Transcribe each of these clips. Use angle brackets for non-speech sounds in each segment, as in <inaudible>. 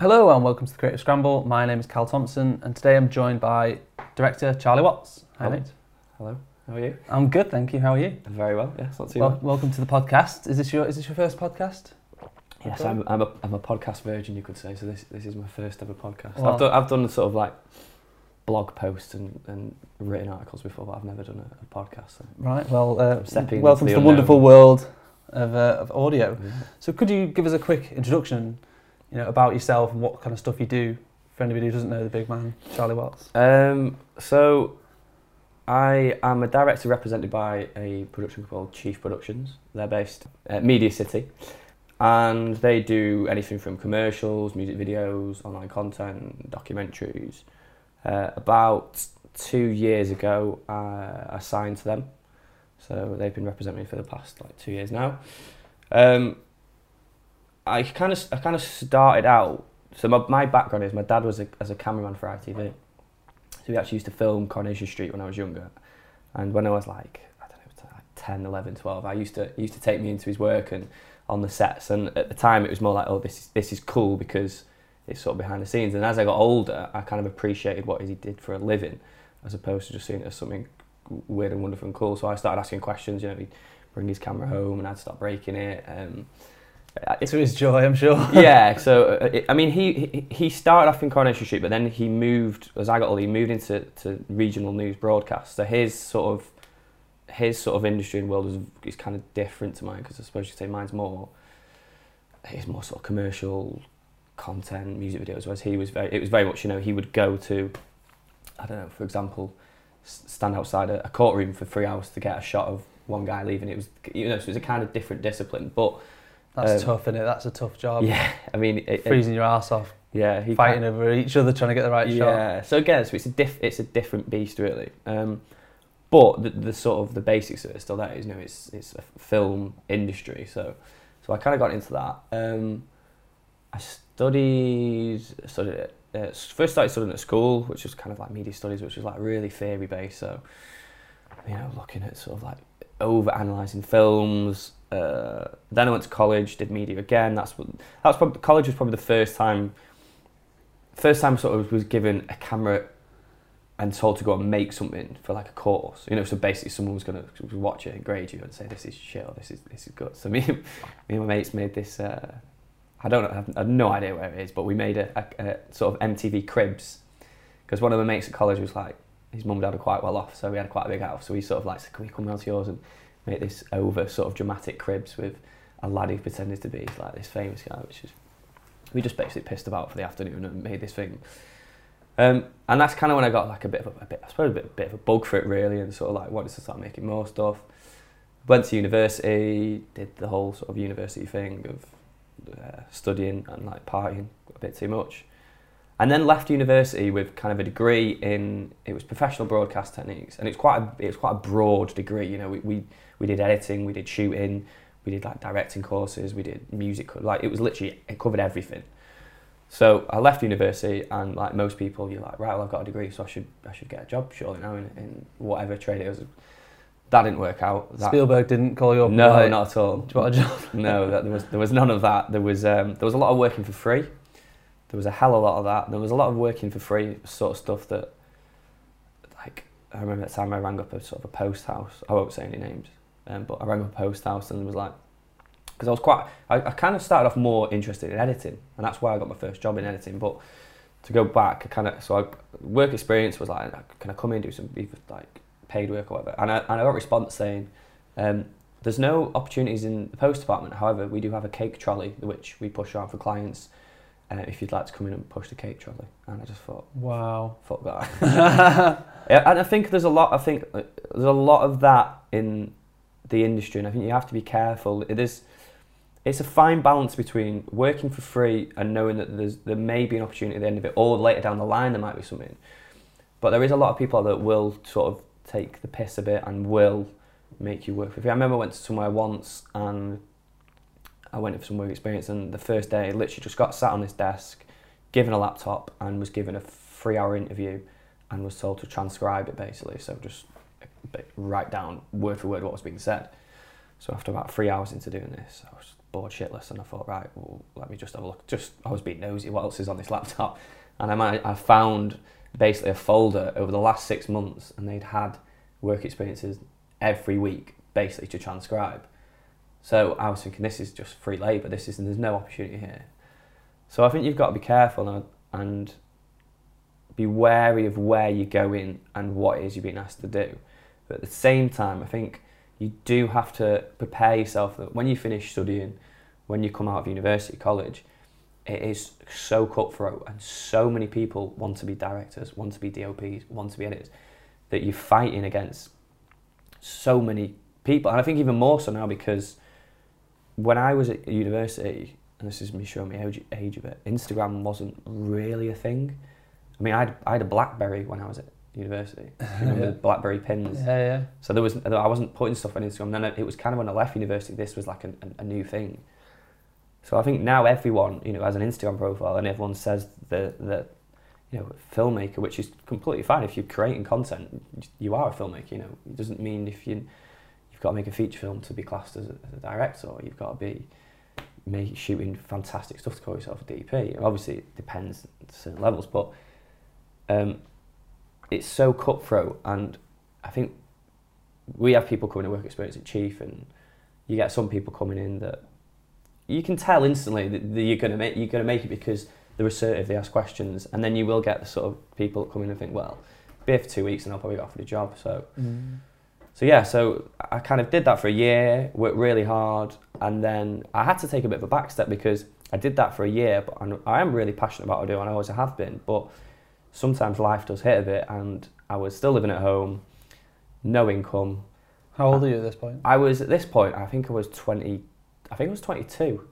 Hello and welcome to the Creative Scramble. My name is Cal Thompson and today I'm joined by director Charlie Watts. Hi Hello. mate. Hello, how are you? I'm good, thank you. How are you? I'm very well, yes, not too Well, bad. welcome to the podcast. Is this your is this your first podcast? Yes, I'm, I'm, a, I'm a podcast virgin, you could say, so this, this is my first ever podcast. Well- I've, done, I've done sort of like blog posts and, and written articles before, but I've never done a, a podcast. So. Right. Well, uh, welcome to into the the wonderful world of, uh, of audio. Yeah. So, could you give us a quick introduction, you know, about yourself and what kind of stuff you do for anybody who doesn't know the big man, Charlie Watts? Um, so I am a director represented by a production called Chief Productions. They're based at Media City, and they do anything from commercials, music videos, online content, documentaries. Uh, about two years ago, uh, I signed to them, so they've been representing me for the past like two years now. Um, I kind of I kind of started out. So my, my background is my dad was a, as a cameraman for ITV. So we actually used to film Coronation Street when I was younger. And when I was like, I don't know, like 10, 11, 12, I used to he used to take me into his work and on the sets. And at the time, it was more like, oh, this is, this is cool because it's sort of behind the scenes. And as I got older, I kind of appreciated what he did for a living as opposed to just seeing it as something weird and wonderful and cool. So I started asking questions, you know, he'd bring his camera home and I'd start breaking it. Um, To his joy, I'm sure. <laughs> yeah, so uh, it, I mean, he, he started off in Coronation Street, but then he moved as I got older. He moved into to regional news broadcast. So his sort of his sort of industry and world is, is kind of different to mine because I suppose you could say mine's more he's more sort of commercial content, music videos. Whereas he was very it was very much you know he would go to I don't know for example stand outside a, a courtroom for three hours to get a shot of one guy leaving. It was you know so it was a kind of different discipline, but That's Um, tough, isn't it? That's a tough job. yeah, I mean it, it- Freezing your ass off, yeah he fighting over each other, trying to get the right shot. yeah. So again, so it's a diff- it's a different beast really. Um, but the, the sort of the basics of it are still there. You know, it's it's a film industry. So so I kind of got into that. Um, I studied studied it. Uh, first started studying at school, which was kind of like media studies, which was like really theory based. So you know, looking at sort of like over analysing films. Uh, then I went to college, did media again. That's what that was probably college was probably the first time first time sort of was given a camera and told to go and make something for like a course. You know, so basically someone was going to watch it and grade you and say this is shit or this is this is good. So me, me and my mates made this. Uh, I don't know, I have, I have no idea where it is, but we made a, a, a sort of MTV cribs because one of my mates at college was like his mum and dad were quite well off, so we had quite a big house. So we sort of like said, can we come round to yours and make this over sort of dramatic cribs with a lad who pretended to be like this famous guy, which is we just basically pissed about for the afternoon and made this thing. Um, and that's kind of when I got like a bit of a, a bit, I suppose a bit, a bit of a bug for it really, and sort of like wanted to start making more stuff. Went to university, did the whole sort of university thing of uh, studying and like partying a bit too much, and then left university with kind of a degree in it was professional broadcast techniques, and it's quite a, it was quite a broad degree. You know, we, we we did editing, we did shooting, we did like directing courses, we did music, like it was literally it covered everything. So I left university, and like most people, you're like, right, well, I've got a degree, so I should I should get a job surely now in, in whatever trade it was. That didn't work out. That, Spielberg didn't call you up. no, like, not at all. Do you want a job? <laughs> No, that, there was there was none of that. There was um, there was a lot of working for free. There was a hell of a lot of that. There was a lot of working for free sort of stuff that, like, I remember that time I rang up a sort of a post house. I won't say any names, um, but I rang up a post house and was like, because I was quite, I, I kind of started off more interested in editing, and that's why I got my first job in editing. But to go back, I kind of so I, work experience was like, can I come in and do some either, like paid work or whatever? And I, and I got a response saying. Um, there's no opportunities in the post department. However, we do have a cake trolley which we push around for clients. Uh, if you'd like to come in and push the cake trolley, and I just thought, Wow. fuck that. <laughs> yeah, and I think there's a lot. I think uh, there's a lot of that in the industry, and I think you have to be careful. It is, it's a fine balance between working for free and knowing that there's there may be an opportunity at the end of it, or later down the line there might be something. But there is a lot of people that will sort of take the piss a bit and will make you work for free. I remember I went to somewhere once and I went for some work experience, and the first day, I literally just got sat on this desk, given a laptop, and was given a three-hour interview, and was told to transcribe it basically. So just write down word for word what was being said. So after about three hours into doing this, I was bored shitless, and I thought, right, well, let me just have a look. Just I was being nosy. What else is on this <laughs> laptop? And I I found basically a folder over the last six months, and they'd had work experiences every week, basically to transcribe. So I was thinking, this is just free labour. This is there's no opportunity here. So I think you've got to be careful and, and be wary of where you're going and what it is you're being asked to do. But at the same time, I think you do have to prepare yourself that when you finish studying, when you come out of university, college, it is so cutthroat and so many people want to be directors, want to be DOPs, want to be editors, that you're fighting against so many people. And I think even more so now because when I was at university, and this is me showing my age, age a bit, Instagram wasn't really a thing. I mean, I had, I had a BlackBerry when I was at university. Remember Yeah. the BlackBerry pins? Yeah, yeah. So there was I wasn't putting stuff on Instagram. Then it was kind of when I left university, this was like a, a, new thing. So I think now everyone you know has an Instagram profile, and everyone says that that you know filmmaker, which is completely fine if you're creating content. You are a filmmaker. You know, it doesn't mean if you you've got to make a feature film to be classed as a, as a director, you've got to be make, shooting fantastic stuff to call yourself a DP. Obviously, it depends at certain levels, but um, it's so cutthroat, and I think we have people coming to work experience at Chief, and you get some people coming in that you can tell instantly that, you're gonna make you're gonna make it because they're assertive, they ask questions, and then you will get the sort of people that come in and think, well, be here for two weeks and I'll probably get offered a job. So Mm. so yeah, so I kind of did that for a year, worked really hard, and then I had to take a bit of a back step because I did that for a year, but I'm- I am really passionate about what I do, and I always have been. But sometimes life does hit a bit, and I was still living at home, no income. How old are you at this point? I was at this point, I think I was 20, I think I was 22,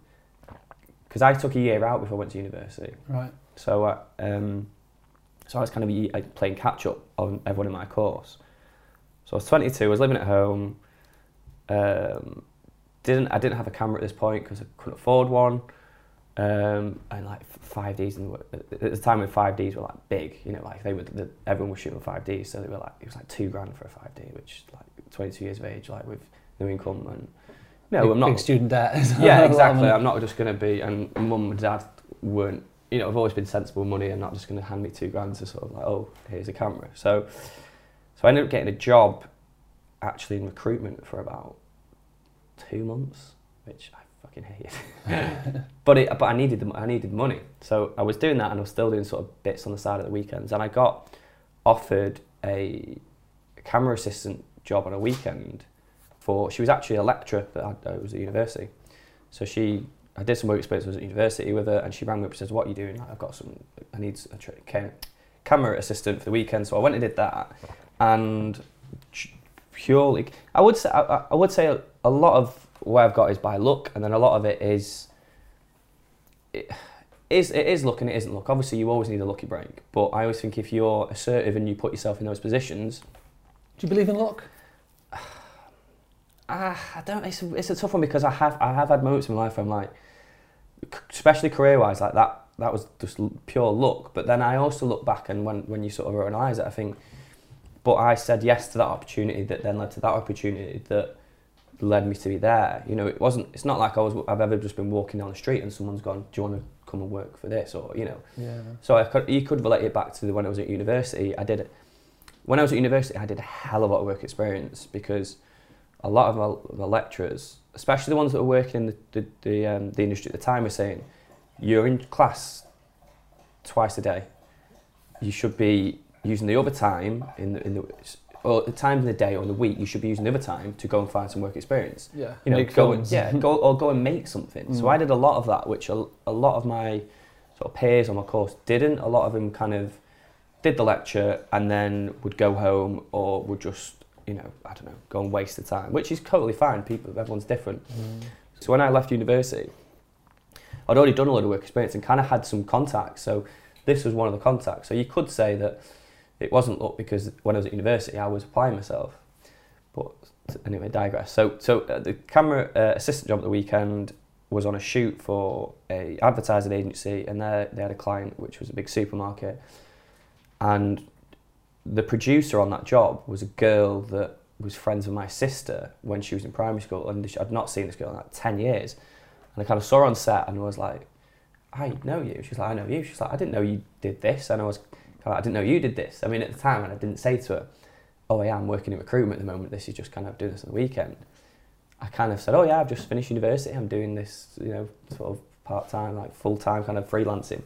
because I took a year out before I went to university. Right. So, uh, um, so I was kind of like, playing catch up on everyone in my course. So I was 22. I was living at home. Um, didn't I didn't have a camera at this point because I couldn't afford one. Um, and like five Ds and at the time when five Ds were like big, you know, like they were the, everyone was shooting five Ds, so they were like it was like two grand for a five D, which like 22 years of age, like with no income and no, big, I'm not Big student debt. yeah, exactly. I'm not just going to be, and mum and dad weren't, you know, I've always been sensible money and not just going to hand me two grand to sort of like, oh, here's a camera. So, so I ended up getting a job actually in recruitment for about two months, which I fucking hated. <laughs> but it, but I needed the, I needed money, so I was doing that and I was still doing sort of bits on the side at the weekends, and I got offered a camera assistant job on a weekend for she was actually a lecturer that I, I was at university. So she I did some work experience at university with her and she rang me up and says, What are you doing? I've got some I need a tra- ca- camera assistant for the weekend. So I went and did that and purely I would say I, I would say a, a lot of what I've got is by luck and then a lot of it is it is it is luck and it isn't luck. Obviously you always need a lucky break, but I always think if you're assertive and you put yourself in those positions, Do you believe in luck? <sighs> Ah, I don't. It's a, it's a tough one because I have I have had moments in my life where I'm like, especially career wise, like that that was just pure luck. But then I also look back and when when you sort of analyse it, I think, but I said yes to that opportunity that then led to that opportunity that led me to be there. You know, it wasn't. It's not like I was. I've ever just been walking down the street and someone's gone, "Do you want to come and work for this?" Or you know. Yeah. So I could, you could relate it back to the, when I was at university. I did, it. when I was at university, I did a hell of a lot of work experience because a lot of my, my lecturers, especially the ones that were working in the, the, the, um, the industry at the time, were saying, you're in class twice a day. You should be using the other time in the, in the or the time in the day or in the week. You should be using the other time to go and find some work experience Yeah. you know, Make go films. yeah, <laughs> go or go and make something. So Mm. I did a lot of that, which a, a lot of my sort of peers on my course didn't. A lot of them kind of did the lecture and then would go home or would just, you know, I don't know, go and waste the time, which is totally fine. People, everyone's different. Mm. So when I left university, I'd already done a lot of work experience and kind of had some contacts. So this was one of the contacts. So you could say that it wasn't luck because when I was at university, I was applying myself. But anyway, digress. So so uh, the camera uh, assistant job at the weekend was on a shoot for a advertising agency, and they they had a client which was a big supermarket, and the producer on that job was a girl that was friends with my sister when she was in primary school, and I'd not seen this girl in like ten years. and I kind of saw her on set and was like, I know you. She's like, I know you. She's like, I didn't know you did this, and I was, kind of I didn't know you did this. I mean, at the time, and I didn't say to her, Oh, yeah, I'm working in recruitment at the moment. This is just kind of doing this on the weekend. I kind of said, Oh, yeah, I've just finished university. I'm doing this, you know, sort of part time, like full time kind of freelancing.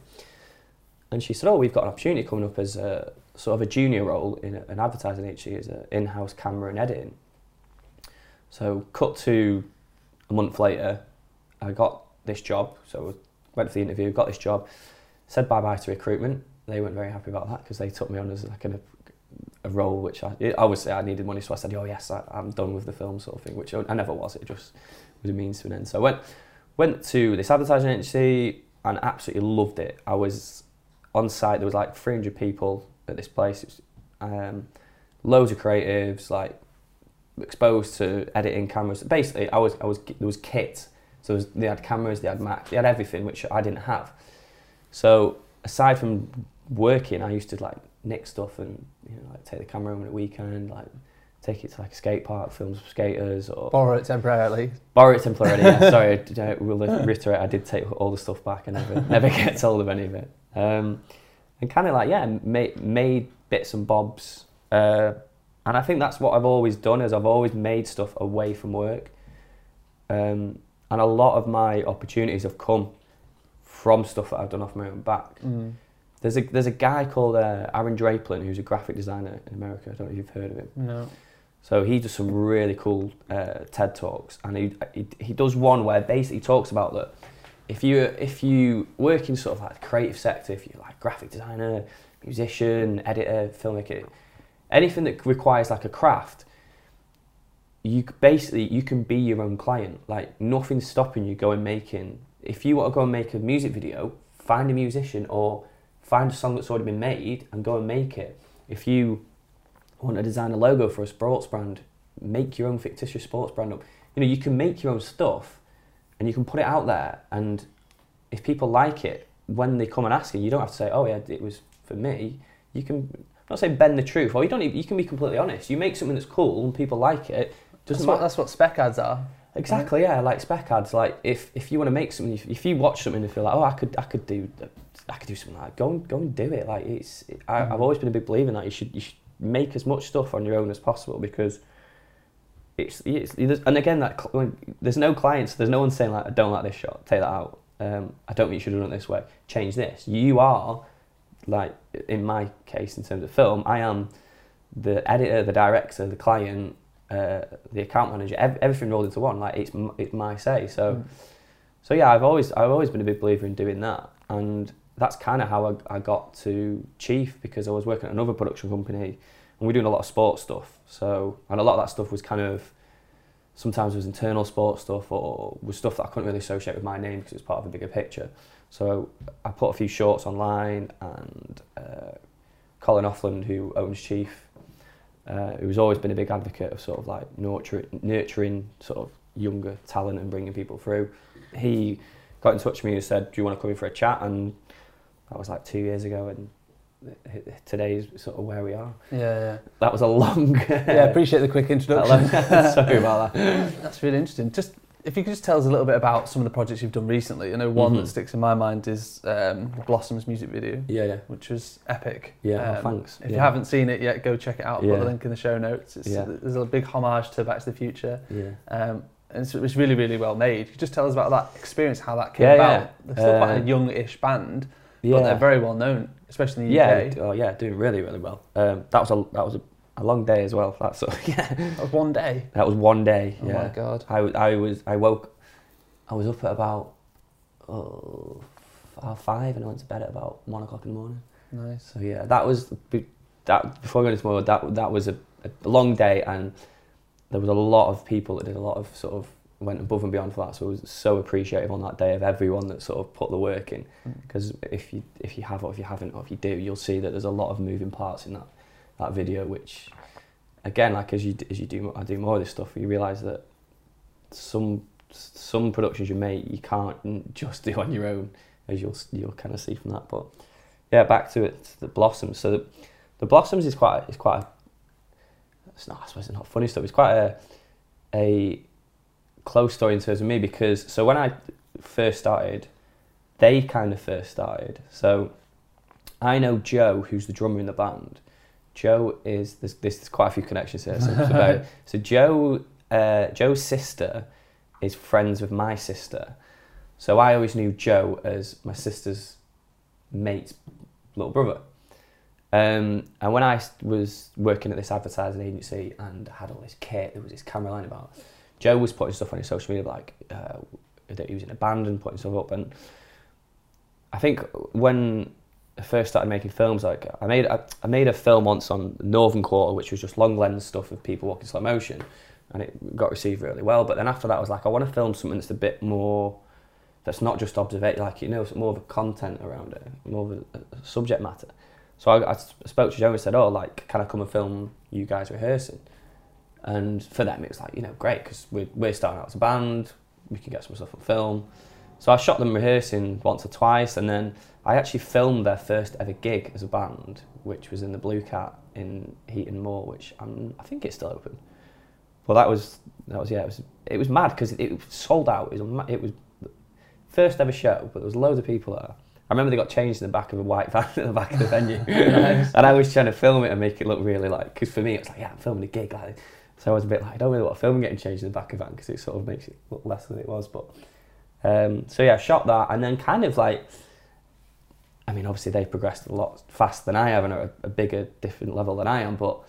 And she said, Oh, we've got an opportunity coming up as a sort of a junior role in an advertising agency as an in house camera and editing. So, cut to a month later, I got this job. So, went for the interview, got this job, said bye bye to recruitment. They weren't very happy about that because they took me on as like a, a role which I, I would say I needed money. So I said, Oh, yes, I, I'm done with the film sort of thing, which I, I never was. It just was a means to an end. So, I went, went to this advertising agency and absolutely loved it. I was on site, there was like 300 people at this place. Was, um, loads of creatives, like exposed to editing cameras. Basically, I was I was there was kit. So was, they had cameras, they had Mac, they had everything which I didn't have. So aside from working, I used to like nick stuff and you know like take the camera home at a weekend, like take it to like a skate park, film some skaters, or borrow it temporarily. Borrow it temporarily. yeah. <laughs> Sorry, I will reiterate. I did take all the stuff back and never never get told of any of it. Um, and kind of like yeah, made made bits and bobs. Uh, and I think that's what I've always done is I've always made stuff away from work. Um, and a lot of my opportunities have come from stuff that I've done off my own back. Mm. There's a there's a guy called uh, Aaron Draplin who's a graphic designer in America. I don't know if you've heard of him. No. So he does some really cool uh, TED talks, and he, he he does one where basically talks about that if you if you work in sort of like the creative sector, if you're like graphic designer, musician, editor, filmmaker, anything that requires like a craft, you basically you can be your own client. Like nothing's stopping you going making. If you want to go and make a music video, find a musician or find a song that's already been made and go and make it. If you want to design a logo for a sports brand, make your own fictitious sports brand up. You know, you can make your own stuff and you can put it out there and if people like it, when they come and ask you, you don't have to say, "Oh yeah, it was for me." You can I'm not say bend the truth, or you don't. Even, you can be completely honest. You make something that's cool and people like it. Doesn't that's what, that's what spec ads are. Exactly, yeah, like spec ads. Like if, if you want to make something, if, if you watch something and feel like, oh, I could I could do I could do something like that, go and go and do it. Like it's it, I, mm. I've always been a big believer in that. You should you should make as much stuff on your own as possible because it's, it's and again that there's no clients, there's no one saying like I don't like this shot, take that out. Um, I don't think you should have done it this way. Change this. You are like in my case in terms of film, I am the editor, the director, the client, uh, the account manager, ev- everything rolled into one. Like it's m- it's my say. So mm. so yeah, I've always I've always been a big believer in doing that, and that's kind of how I, I got to Chief because I was working at another production company and we are doing a lot of sports stuff. So and a lot of that stuff was kind of sometimes it was internal sports stuff or was stuff that I couldn't really associate with my name because it's part of a bigger picture. So I put a few shorts online and uh, Colin Offland, who owns Chief, uh, who's always been a big advocate of sort of like nurturing, nurturing sort of younger talent and bringing people through. He got in touch with me and said, "Do you want to come in for a chat?" And that was like two years ago, and today is sort of where we are. Yeah, yeah. That was a long. yeah, <laughs> appreciate the quick introduction. <laughs> Sorry about that. That's really interesting. Just if you could just tell us a little bit about some of the projects you've done recently. I know one mm-hmm. that sticks in my mind is um, Blossoms music video. Yeah, yeah. Which was epic. Yeah, um, oh, thanks. If yeah. you haven't seen it yet, go check it out. I'll yeah. put the link in the show notes. It's, yeah. There's a big homage to Back to the Future. Yeah. Um, and it's, it's really, really well made. Could you just tell us about that experience, how that came yeah, about? Yeah. They're still quite a uh, young-ish band, yeah. but they're very well known, especially in the yeah, UK. Oh yeah, doing really, really well. Um, that was a that was a a long day as well. That's <laughs> yeah. That was one day. That was one day. Oh yeah. my god. I, I was I woke, I was up at about half five and I went to bed at about one o'clock in the morning. Nice. So yeah, that was that before going to tomorrow. That that was a, a long day and there was a lot of people that did a lot of sort of went above and beyond for that. So I was so appreciative on that day of everyone that sort of put the work in. Because mm. if you if you have or if you haven't or if you do, you'll see that there's a lot of moving parts in that that video, which again, like as you as you do, I do more of this stuff, you realise that some some productions you make you can't just <laughs> do on your own, as you'll you'll kind of see from that. But yeah, back to it, the blossoms. So the, the blossoms is quite is quite. A, it's not I suppose it's not funny stuff. It's quite a a close story in terms of me because so when I first started, they kind of first started. So I know Joe, who's the drummer in the band. Joe is there's, there's quite a few connections here. So, about, <laughs> so Joe, uh, Joe's sister is friends with my sister. So I always knew Joe as my sister's mate's little brother. Um, and when I was working at this advertising agency and had all this kit, there was this camera line about. Joe was putting stuff on his social media, like uh, that he was in a band and putting stuff up. And I think when I first started making films, like I made I, I made a film once on Northern Quarter, which was just long lens stuff of people walking slow motion, and it got received really well. But then after that, I was like, I want to film something that's a bit more, that's not just observation, like you know, more of a content around it, more of a, a subject matter. So I, I spoke to Joe and said, "Oh, like, can I come and film you guys rehearsing?" And for them, it was like, you know, great because we're, we're starting out as a band. We can get some stuff on film. So I shot them rehearsing once or twice, and then I actually filmed their first ever gig as a band, which was in the Blue Cat in Heaton Moor, which I'm, I think it's still open. Well, that was that was yeah, it was it was mad because it, sold out. It was, it was first ever show, but there was loads of people there. I remember they got changed in the back of a white van <laughs> at the back of the venue, <laughs> nice. and I was trying to film it and make it look really like because for me it was like yeah I'm filming a gig like so I was a bit like I don't really want to film getting changed in the back of the van because it sort of makes it look less than it was but um, so yeah I shot that and then kind of like I mean obviously they've progressed a lot faster than I have and are a, a bigger different level than I am but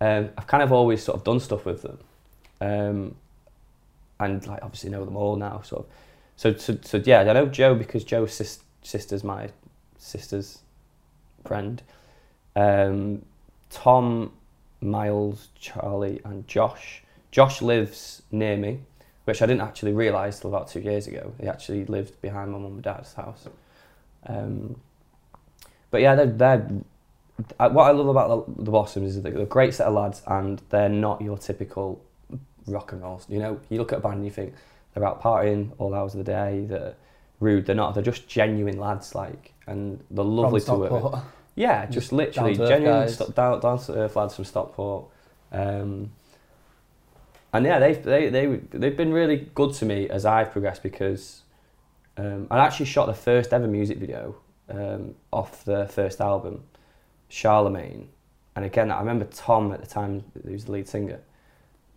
um, I've kind of always sort of done stuff with them um, and like obviously know them all now sort of so so, so yeah I know Joe because Joe's sister sister's my sister's friend. Um, Tom, Miles, Charlie, and Josh. Josh lives near me, which I didn't actually realise till about two years ago. He actually lived behind my mum and dad's house. Um, but yeah, they're, they're what I love about the, the Blossoms is they're a great set of lads, and they're not your typical rock and roll. You know, you look at a band and you think they're out partying all hours of the day. They're rude. They're not. They're just genuine lads, like, and they're lovely to work with. Yeah, just, literally genuine st- down, down to earth lads from Stockport. Um, and yeah, they've they they they've been really good to me as I've progressed because um, I actually shot the first ever music video um, off the first album, Charlemagne, and again I remember Tom at the time, who's the lead singer,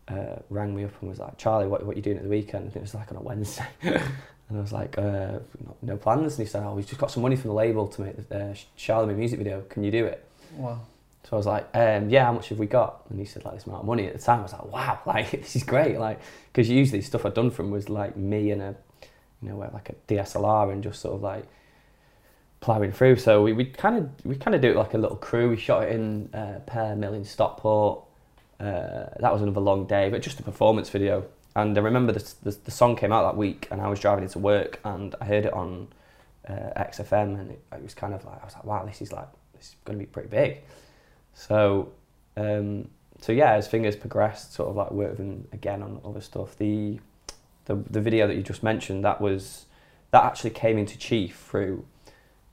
uh, rang me up and was like, Charlie, what what are you doing at the weekend? And it was like on a Wednesday, <laughs> And I was like, uh, no plans. And he said, oh, we've just got some money from the label to make the uh, Charlemagne music video. Can you do it? Wow. So I was like, um, yeah, how much have we got? And he said, like, this amount of money. At the time, I was like, wow, <laughs> like, this is great. Like, because usually stuff I'd done from was like me and a, you know, like a DSLR and just sort of like ploughing through. So we, kind of we kind of do it like a little crew. We shot it in uh, Pear Mill in Stockport. Uh, that was another long day, but just a performance video. And I remember the, the, the, song came out that week, and I was driving into work, and I heard it on uh, XFM, and it, it, was kind of like I was like, wow, this is like this is going to be pretty big. So, um, so yeah, as things progressed, sort of like working again on other stuff. The, the the video that you just mentioned that was that actually came into chief through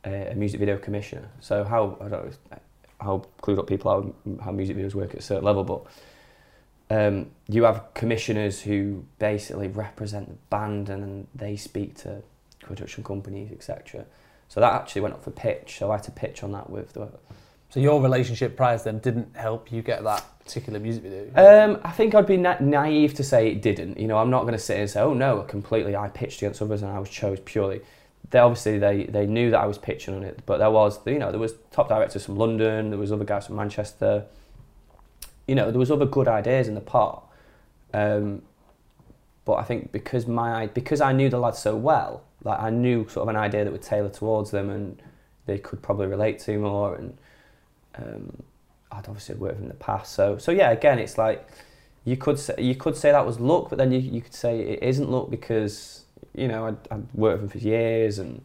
a, a music video commissioner. So how I don't know how clued up people are how music videos work at a certain level, but um, you have commissioners who basically represent the band and they speak to production companies, etc. So that actually went up for pitch. So I had to pitch on that with the. So your relationship prior to them didn't help you get that particular music video. Um, I think I'd be na- naive to say it didn't. You know, I'm not going to sit and say, "Oh no, completely." I pitched against others and I was chose purely. They obviously they they knew that I was pitching on it, but there was you know there was top directors from London, there was other guys from Manchester you know, there was other good ideas in the pot. Um, but I think because my because I knew the lads so well, like I knew sort of an idea that would tailor towards them and they could probably relate to more. And um, I'd obviously worked with them in the past, so so yeah. Again, it's like you could say you could say that was luck, but then you you could say it isn't luck because you know I'd, I'd worked with them for years and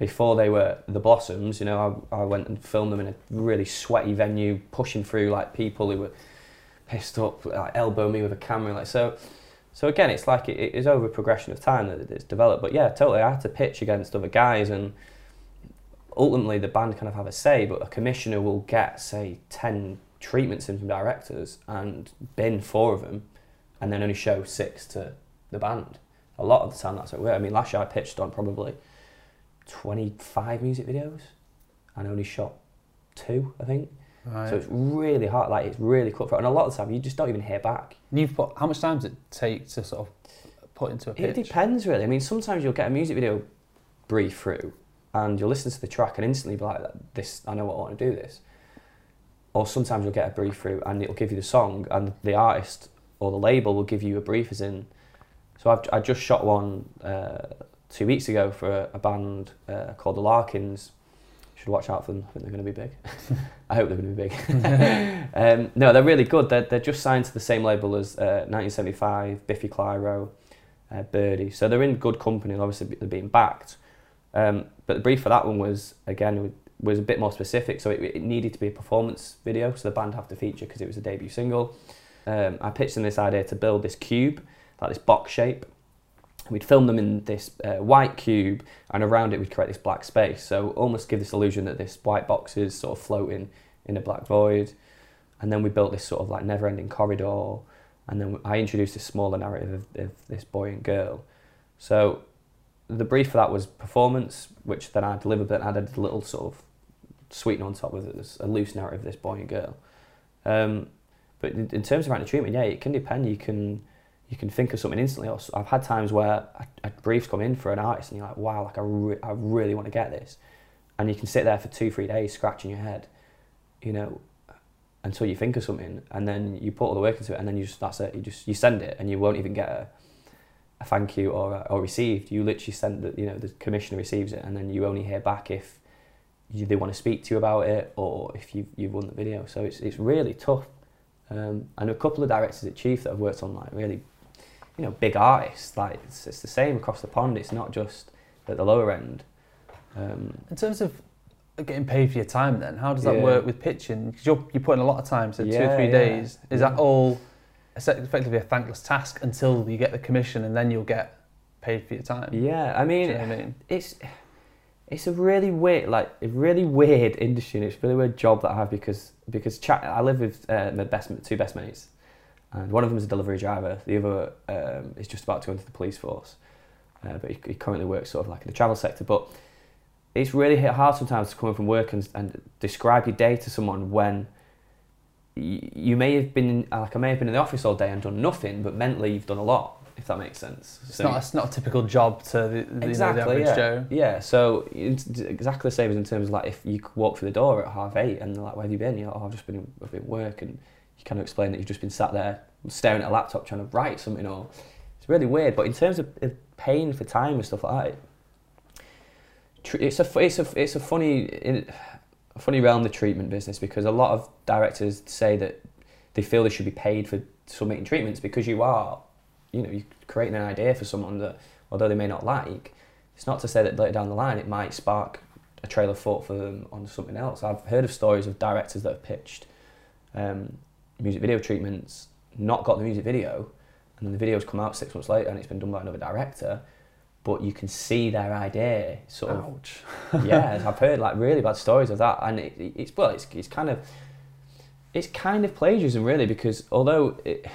before they were the Blossoms, you know, I, I went and filmed them in a really sweaty venue, pushing through like people who were pissed up, like elbow me with a camera, like so. So again, it's like it, it is over progression of time that it's developed. But yeah, totally, I had to pitch against other guys, and ultimately the band kind of have a say. But a commissioner will get say ten treatments in from directors and bin four of them, and then only show six to the band. A lot of the time that's what we're. I mean, last year I pitched on probably 25 music videos and only shot two, I think. Right. So it's really hard. Like it's really cutthroat, and a lot of the time you just don't even hear back. You've put how much time does it take to sort of put into a pitch? It depends really. I mean, sometimes you'll get a music video brief through, and you'll listen to the track and instantly be like, "This, I know what I want to do this." Or sometimes you'll get a brief through, and it'll give you the song, and the artist or the label will give you a brief as in. So I've I just shot one uh, two weeks ago for a, a band uh, called the Larkins should watch out for them. I think they're going to be big. <laughs> I hope they're going to be big. <laughs> um, no, they're really good. They're, they're just signed to the same label as uh, 1975, Biffy Clyro, uh, Birdy. So they're in good company and obviously they're being backed. Um, but the brief for that one was, again, was a bit more specific. So it, it needed to be a performance video. So the band have to feature because it was a debut single. Um, I pitched them this idea to build this cube, like this box shape. We'd film them in this uh, white cube and around it we'd create this black space. So almost give this illusion that this white box is sort of floating in a black void. And then we built this sort of like never ending corridor. And then I introduced this smaller narrative of, of this boy and girl. So the brief for that was performance which then I delivered but added a little sort of sweetener on top with it a loose narrative of this boy and girl. Um, but in, in terms of the treatment yeah it can depend. You can you can think of something instantly. I've had times where a, a brief's come in for an artist and you're like, wow, like I, re- I really want to get this. And you can sit there for two, three days scratching your head, you know, until you think of something and then you put all the work into it and then you just, that's it, you just, you send it and you won't even get a, a thank you or, or received. You literally send the, you know, the commissioner receives it and then you only hear back if you, they want to speak to you about it or if you've, you've won the video. So it's, it's really tough. Um, and a couple of directors at Chief that I've worked on like really you know big artists. Like it's, it's the same across the pond. It's not just at the lower end. Um, in terms of getting paid for your time, then how does that yeah. work with pitching? Because you're you're putting a lot of time, so yeah, two or three yeah, days. Is that all effectively a thankless task until you get the commission, and then you'll get paid for your time? Yeah, I mean, you know I mean? it's it's a really weird, like a really weird industry. And it's a really weird job that I have because because chat, I live with uh, my best two best mates, and one of them is a delivery driver. The other um, is just about to go into the police force, uh, but he, he, currently works sort of like in the travel sector. But it's really hard sometimes to come from work and, and describe your day to someone when y- you may have been like I may have been in the office all day and done nothing, but mentally you've done a lot. If that makes sense. It's, so, not, it's not a typical job to the, the, exactly, you know, the average yeah. Joe. Yeah, so it's exactly the same as in terms of like if you walk through the door at half eight and they're like, where have you been? You're like, oh, I've just been, I've been work and you kind of explain that you've just been sat there staring at a laptop trying to write something or it's really weird. But in terms of, paying for time and stuff like that, it's a it's a it's a funny a funny realm the treatment business because a lot of directors say that they feel they should be paid for submitting treatments because you are you know you're creating an idea for someone that although they may not like it's not to say that later down the line it might spark a trail of thought for them on something else i've heard of stories of directors that have pitched um, music video treatments, not got the music video, and then the video's come out six months later and it's been done by another director, but you can see their idea sort Ouch. of. <laughs> yeah, I've heard like really bad stories of that, and it, it's well, it's, it's kind of it's kind of plagiarism really because although it,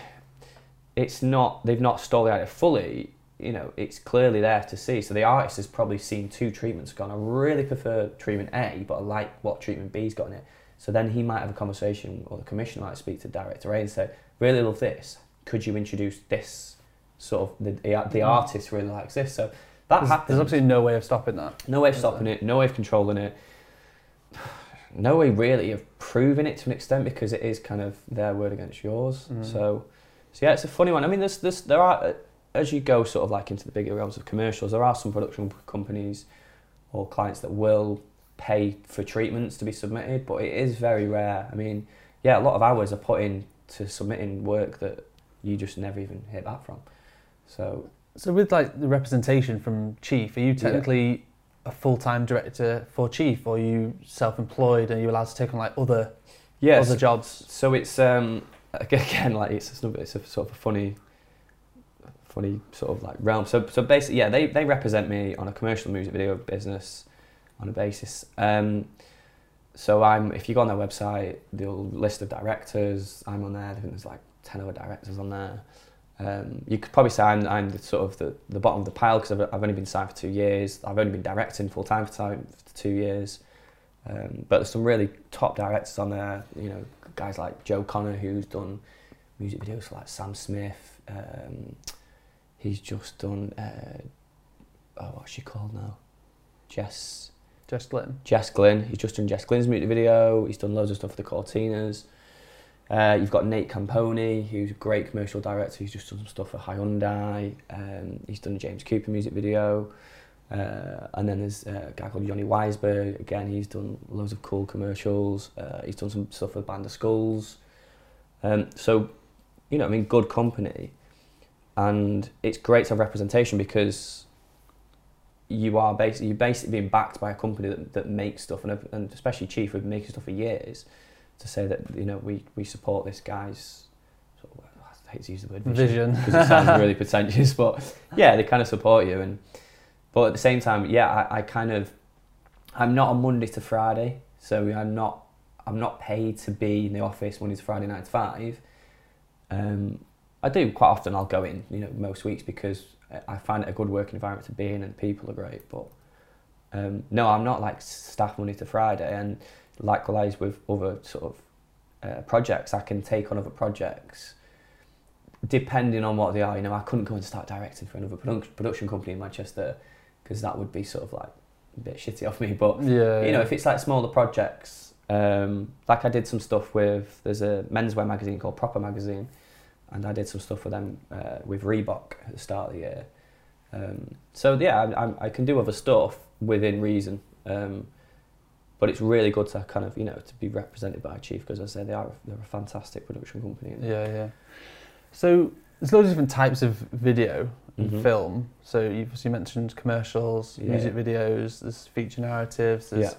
it's not they've not stolen the idea fully you know it's clearly there to see so the artist has probably seen two treatments gone i really prefer treatment a but i like what treatment b's got in it so then he might have a conversation, or the commissioner might speak to director A and say, "Really love this. Could you introduce this sort of the the mm. artist really likes this?" So that there's, happens. There's absolutely no way of stopping that. No way of stopping it. No way of controlling it. No way really of proving it to an extent because it is kind of their word against yours. Mm. So, so yeah, it's a funny one. I mean, there's, there's there are as you go sort of like into the bigger realms of commercials, there are some production companies or clients that will pay for treatments to be submitted, but it is very rare. I mean, yeah, a lot of hours are put in to submitting work that you just never even hear back from. So, so with like the representation from Chief, are you technically yeah. a full time director for Chief, or are you self employed and you're allowed to take on like other yes. other jobs? So it's um, <laughs> again like it's a, it's a sort of a funny funny sort of like realm. So so basically, yeah, they they represent me on a commercial music video business on a basis. Um, so I'm if you go on their website, the list of directors, I'm on there. I think there's like ten other directors on there. Um, you could probably say I'm, I'm the, sort of the, the bottom of the pile because I've, I've only been signed for two years. I've only been directing full time for, time for two years. Um, but there's some really top directors on there. You know, guys like Joe Connor who's done music videos for like Sam Smith. Um, he's just done. Uh, oh, what's she called now? Jess. Jess Glynne. Jess Glynne. He's just done Jess Glynne's music video. He's done loads of stuff for the Courteeners. Uh, you've got Nate Camponi, who's a great commercial director. He's just done some stuff for Hyundai. Um, he's done a James Cooper music video. Uh, and then there's a guy called Johnny Weisberg. Again, he's done loads of cool commercials. Uh, he's done some stuff for Band of Skulls. Um, so, you know, I mean, good company. And it's great to have representation because you are basically you're basically being backed by a company that, that makes stuff, and, and especially Chief, who've been making stuff for years to say that you know we, we support this guy's sort of, I hate to use the word vision because it sounds <laughs> really pretentious, but yeah, they kind of support you. And but at the same time, yeah, I, I kind of I'm not on Monday to Friday, so I'm not I'm not paid to be in the office Monday to Friday nine to five. Um, I do quite often. I'll go in, you know, most weeks because I find it a good working environment to be in, and people are great. But um, no, I'm not like staff Monday to Friday, and likewise with other sort of uh, projects. I can take on other projects depending on what they are. You know, I couldn't go and start directing for another produ- production company in Manchester because that would be sort of like a bit shitty off me. But yeah, you know, if it's like smaller projects, um, like I did some stuff with there's a menswear magazine called Proper Magazine, and I did some stuff for them uh, with Reebok at the start of the year. Um, so yeah, I, I, can do other stuff within reason. Um, but it's really good to kind of you know to be represented by Chief because I say they are they're a fantastic production company. Yeah, yeah. So there's loads of different types of video and mm-hmm. film. So you've obviously mentioned commercials, yeah. music videos, there's feature narratives, there's yeah.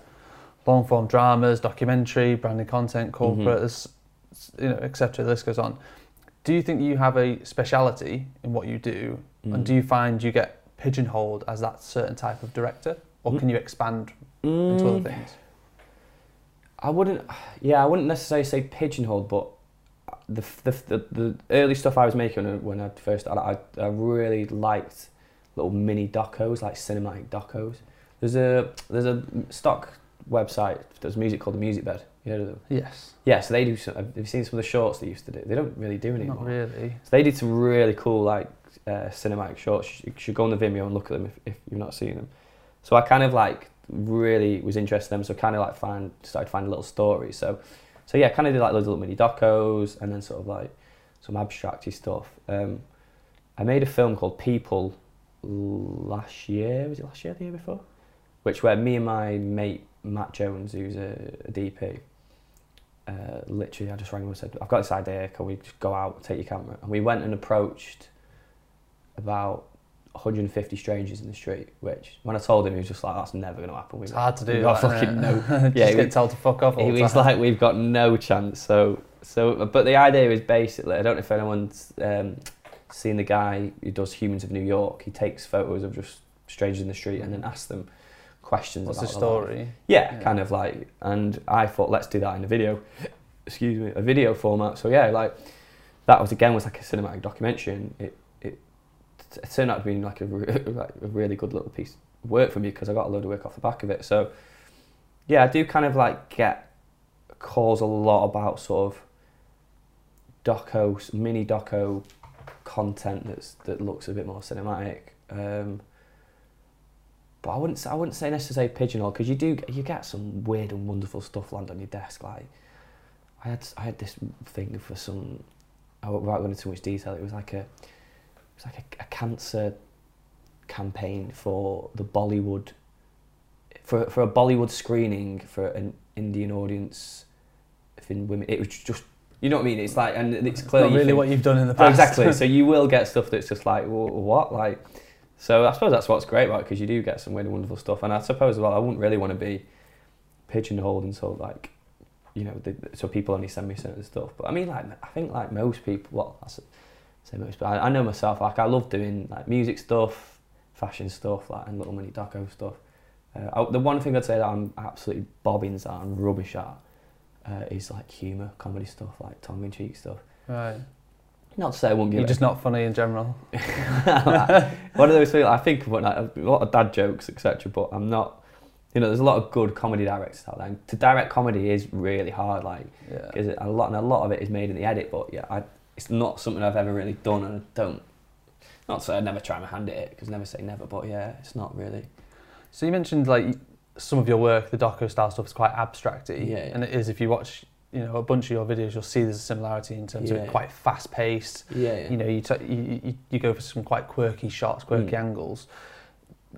long form dramas, documentary, branded content, corporate, mm-hmm. you know, etc. The list goes on. Do you think you have a speciality in what you do, mm. and do you find you get pigeonholed as that certain type of director, or mm. can you expand mm. into other mm. things? I wouldn't, yeah, I wouldn't necessarily say pigeonholed, but the, the, the, the early stuff I was making when I first started, I, I really liked little mini docos, like cinematic docos. There's a there's a stock website There's music called the Music Bed. You heard of them? Yes. Yeah, so they do. Some, have you seen some of the shorts they used to do? They don't really do anymore. Not really. So they did some really cool like uh, cinematic shorts. You should go on the Vimeo and look at them if, if you've not seen them. So I kind of like really was interested in them. So kind of like find started finding little stories. So so yeah, kind of did like those little mini docos and then sort of like some abstracty stuff. Um, I made a film called People last year. Was it last year? The year before? Which where me and my mate Matt Jones, who's a, a DP, uh, literally I just rang him and said, "I've got this idea. Can we just go out, take your camera?" And we went and approached about 150 strangers in the street, which when I told him, he was just like, "That's never going to happen." We've it's hard to do. That, fucking no. <laughs> yeah, get told to fuck off. he was like, "We've got no chance." So, so, but the idea is basically, I don't know if anyone's um, seen the guy who does Humans of New York. He takes photos of just strangers in the street and then asks them questions. What's the story? Yeah, yeah, kind of like. And I thought, let's do that in a video. Excuse me, a video format. So yeah, like that was again was like a cinematic documentary. And it it turned out to be like a, <laughs> like a really good little piece of work for me because I got a load of work off the back of it. So yeah, I do kind of like get calls a lot about sort of doco, mini doco content that's that looks a bit more cinematic. Um, but I wouldn't I wouldn't say necessarily pigeonhole because you do you get some weird and wonderful stuff land on your desk. Like I had I had this thing for some. I won't go into too much detail. It was like a it's like a, a cancer campaign for the Bollywood for for a Bollywood screening for an Indian audience. In women, it was just you know what I mean. It's like and it's clearly not really think, what you've done in the past. Exactly. so you will get stuff that's just like what like. So I suppose that's what's great about it because you do get some really wonderful stuff. And I suppose well, I wouldn't really want to be pigeonholed and so like, you know, the, so people only send me certain stuff. But I mean, like I think like most people, well, that's say most, but I, I know myself. Like I love doing like music stuff, fashion stuff, like and little mini doco stuff. Uh, I, the one thing I'd say that I'm absolutely bobbins at and rubbish at uh, is like humour, comedy stuff, like tongue in cheek stuff. Right. Not to say I won't give You're it. just not funny in general. <laughs> One of those things I think of when I, a lot of dad jokes, etc. But I'm not. You know, there's a lot of good comedy directors out there. And to direct comedy is really hard, like Yeah. because a lot and a lot of it is made in the edit. But yeah, I, it's not something I've ever really done, and I don't. Not to say I'd never try my hand at it, because never say never. But yeah, it's not really. So you mentioned like some of your work, the doco style stuff is quite abstracty, Yeah, yeah. and it is. If you watch, you know, a bunch of your videos, you'll see there's a similarity in terms of Yeah. it quite fast paced. Yeah, yeah. You know, you, you you you go for some quite quirky shots, quirky Mm. angles.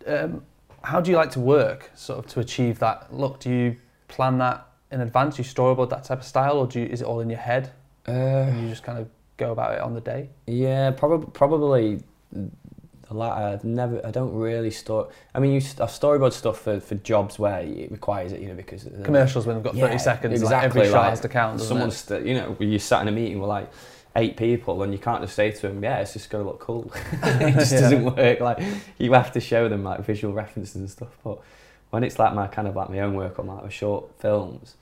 Um, how do you like to work, sort of, to achieve that look? Do you plan that in advance? Do you storyboard that type of style, or do you, is it all in your head Uh, and you just kind of go about it on the day? Yeah, probably probably a lot. I've never. I don't really store. I mean, you st- I've storyboard stuff for, for jobs where it requires it. You know, because the- Commercials when they've got 30 Yeah, seconds, like exactly, every shot like, has to count. someone's st- you know you sat in a meeting with like eight people and you can't just say to them, yeah, it's just going to look cool. <laughs> it just <laughs> Yeah. doesn't work. Like you have to show them like visual references and stuff. But when it's like my kind of like my own work on like short films,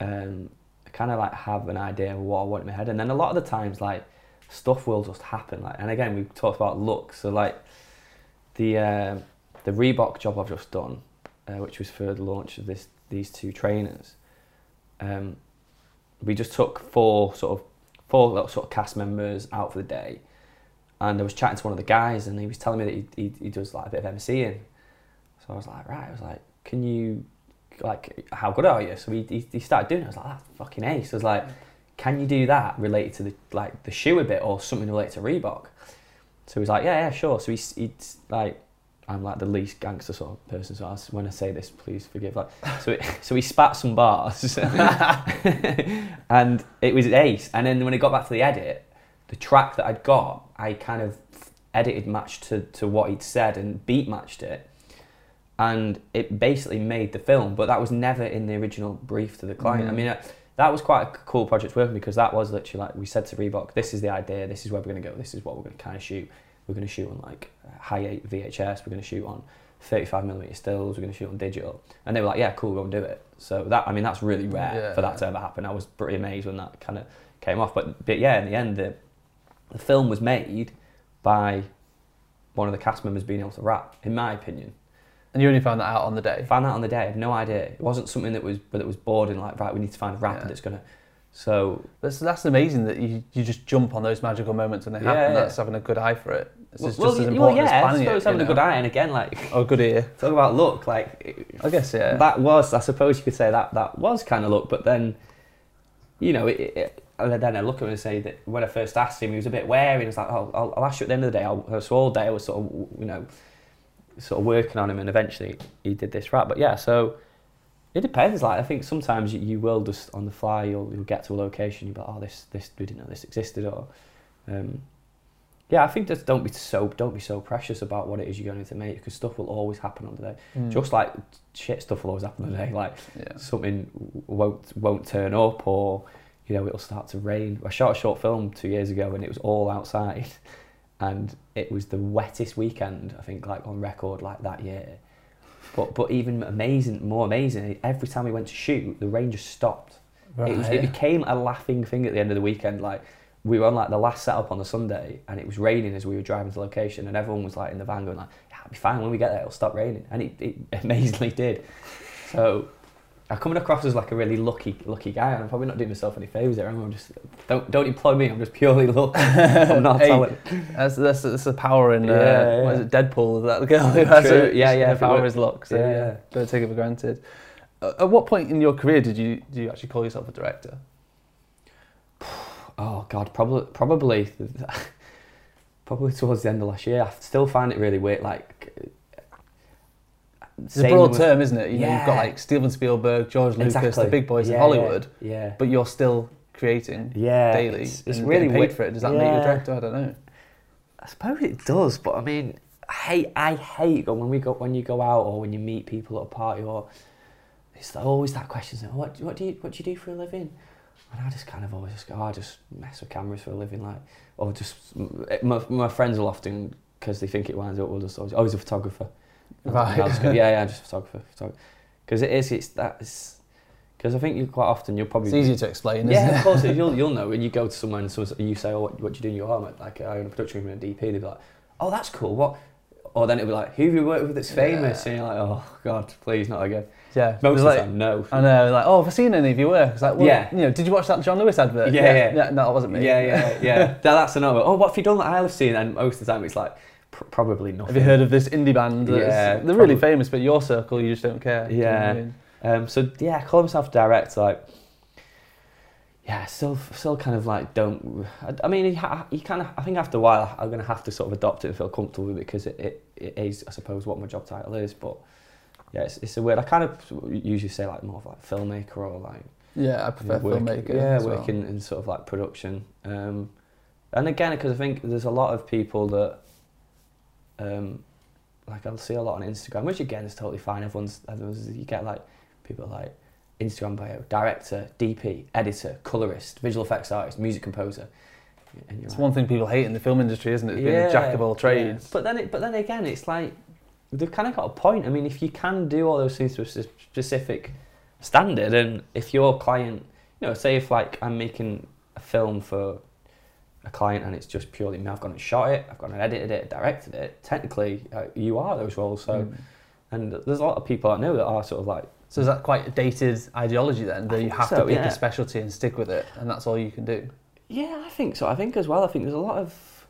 um, I kind of like have an idea of what I want in my head, and then a lot of the times like stuff will just happen. Like, and again, we talked about looks. So like the uh, the Reebok job I've just done, uh, which was for the launch of this these two trainers. Um, we just took four sort of four sort of cast members out for the day, and I was chatting to one of the guys, and he was telling me that he he, he does like a bit of MCing. So I was like, right. I was like, can you, like, how good are you? So he he, he started doing. it. I was like, that's fucking ace. I was like, can you do that related to the like the shoe a bit or something related to Reebok? So he's like, yeah, yeah, sure. So he's, he's like, I'm like the least gangster sort of person. So I when I say this, please forgive. Like, so it, <laughs> so he spat some bars, <laughs> and it was ace. And then when it got back to the edit, the track that I'd got, I kind of edited matched to, to what he'd said and beat matched it. And it basically made the film, but that was never in the original brief to the client. I Mm. mean, uh, that was quite a cool project working because that was literally like we said to Reebok, this is the idea, this is where we're going to go, this is what we're going to kind of shoot. We're going to shoot on like high 8 VHS, we're going to shoot on 35 millimeter stills, we're going to shoot on digital. And they were like, yeah, cool, go and do it. So that, I mean, that's really rare Yeah, for that yeah. to ever happen. I was pretty amazed when that kind of came off. But, but yeah, in the end, the, the film was made by one of the cast members being able to rap, in my opinion. And you only found that out on the day. Found out on the day, I had no idea. It wasn't something that was but that was bored and like, right, we need to find a rapper Yeah. that's gonna. So That's, that's amazing that you, you just jump on those magical moments when they happen. yeah. That's having a good eye for it. It's well, just, well, just as important well, as yeah, I suppose it. having you a good eye, and again, like Oh, good ear. talk about luck, like I guess, yeah. that was, I suppose you could say that that was kind of luck, but then, you know, it, it, and then I look at him and say that when I first asked him, he was a bit wary. He was like, "Oh, I'll, I'll ask you at the end of the day." I'll, so all day I was sort of, you know, sort of working on him, and eventually he did this rap. But yeah, so it depends. Like I think sometimes you, you will just on the fly, you'll, you'll get to a location, you'll be like, "Oh, this this we didn't know this existed," or um, yeah, I think just don't be so don't be so precious about what it is you're going to make because stuff will always happen on the day. Mm. Just like shit stuff will always happen on the day. Like yeah. something won't won't turn up or you know it'll start to rain. I shot a short film two years ago and it was all outside, <laughs> and it was the wettest weekend I think like on record like that year. But but even amazing, more amazing. Every time we went to shoot, the rain just stopped. It, was, it became a laughing thing at the end of the weekend. Like we were on like the last setup on the Sunday, and it was raining as we were driving to the location, and everyone was like in the van going like, "Yeah, it'll be fine when we get there. It'll stop raining," and it, it <laughs> amazingly did. So I'm coming across as like a really lucky lucky guy, and I'm probably not doing myself any favors there. I'm just don't don't employ me. I'm just purely luck. <laughs> I'm not Hey, talent. That's, that's, that's the power in, uh, Yeah, what yeah. is it, Deadpool, that girl who has True. it. Yeah, yeah, The power of luck. So, yeah, yeah, yeah. don't take it for granted. Uh, at what point in your career did you, do you actually call yourself a director? Oh God, probably probably <laughs> probably towards the end of last year. I still find it really weird. Like It's a broad term, isn't it? You know, you've got like Steven Spielberg, George Lucas, Exactly. the big boys Yeah, in Hollywood, Yeah, but you're still creating yeah. daily. It's, it's really paid weird for it. Does that make you a director? I don't know. I suppose it does, but I mean, I hate I hate when we go when you go out or when you meet people at a party or it's always that question. What what do you what do you do for a living? And I just kind of always just go, oh, I just mess with cameras for a living, like, or just my, my friends will often because they think it winds up. Will just always, oh, he's a photographer. Right. I'll just go, yeah, yeah, just photographer, photographer. Because it is, it's that, it's, Because I think you quite often you'll probably it's easier to explain. yeah, it? of course. <laughs> You'll you'll know when you go to someone and you say, "Oh, what, what do you do in your home?" Like uh, I own a production room and a DP. They'll be like, "Oh, that's cool. What?" Or then it'll be like, "Who have you worked with that's famous?" Yeah. And you're like, "Oh God, please not again." Yeah, Most of the like, time, no. I know, like, oh, have I seen any of your work? It's like, well, Yeah. you know, did you watch that John Lewis advert? Yeah, yeah. no, that wasn't me. Yeah, yeah, yeah. <laughs> That- that's another. Oh, what have you done that I've seen? And most of the time, it's like pr- probably nothing. Have you heard of this indie band? Yeah, they're really famous, but your circle, you just don't care. Do you know I Yeah. mean? Um, so yeah, call myself direct. Like, yeah, still, still kind of like don't. I, I mean, you, ha- you kind of. I think after a while, I'm gonna have to sort of adopt it and feel comfortable with it because it, it, it is, I suppose, what my job title is. But yeah, it's, it's a weird. I kind of usually say like more of like filmmaker or like Yeah, I prefer work- filmmaker. Yeah, as well. working in sort of like production. Um, and again, because I think there's a lot of people that, um, like I'll see a lot on Instagram, which again is totally fine. Everyone's, everyone's you get like people like Instagram bio, director, DP, editor, colorist, visual effects artist, music composer. And It's like, one thing people hate in the film industry, isn't it? Being a jack of all yeah. trades. But then, it, but then again, it's like they've kind of got a point. I mean, if you can do all those things to a specific standard, and if your client, you know, say if like I'm making a film for a client and it's just purely me, I've gone and shot it, I've gone and edited it, directed it. Technically, uh, you are those roles. So, Mm. and there's a lot of people I know that are sort of like So is that quite a dated ideology then, that you have so, to pick yeah. a specialty and stick with it, and that's all you can do? Yeah, I think so. I think as well. I think there's a lot of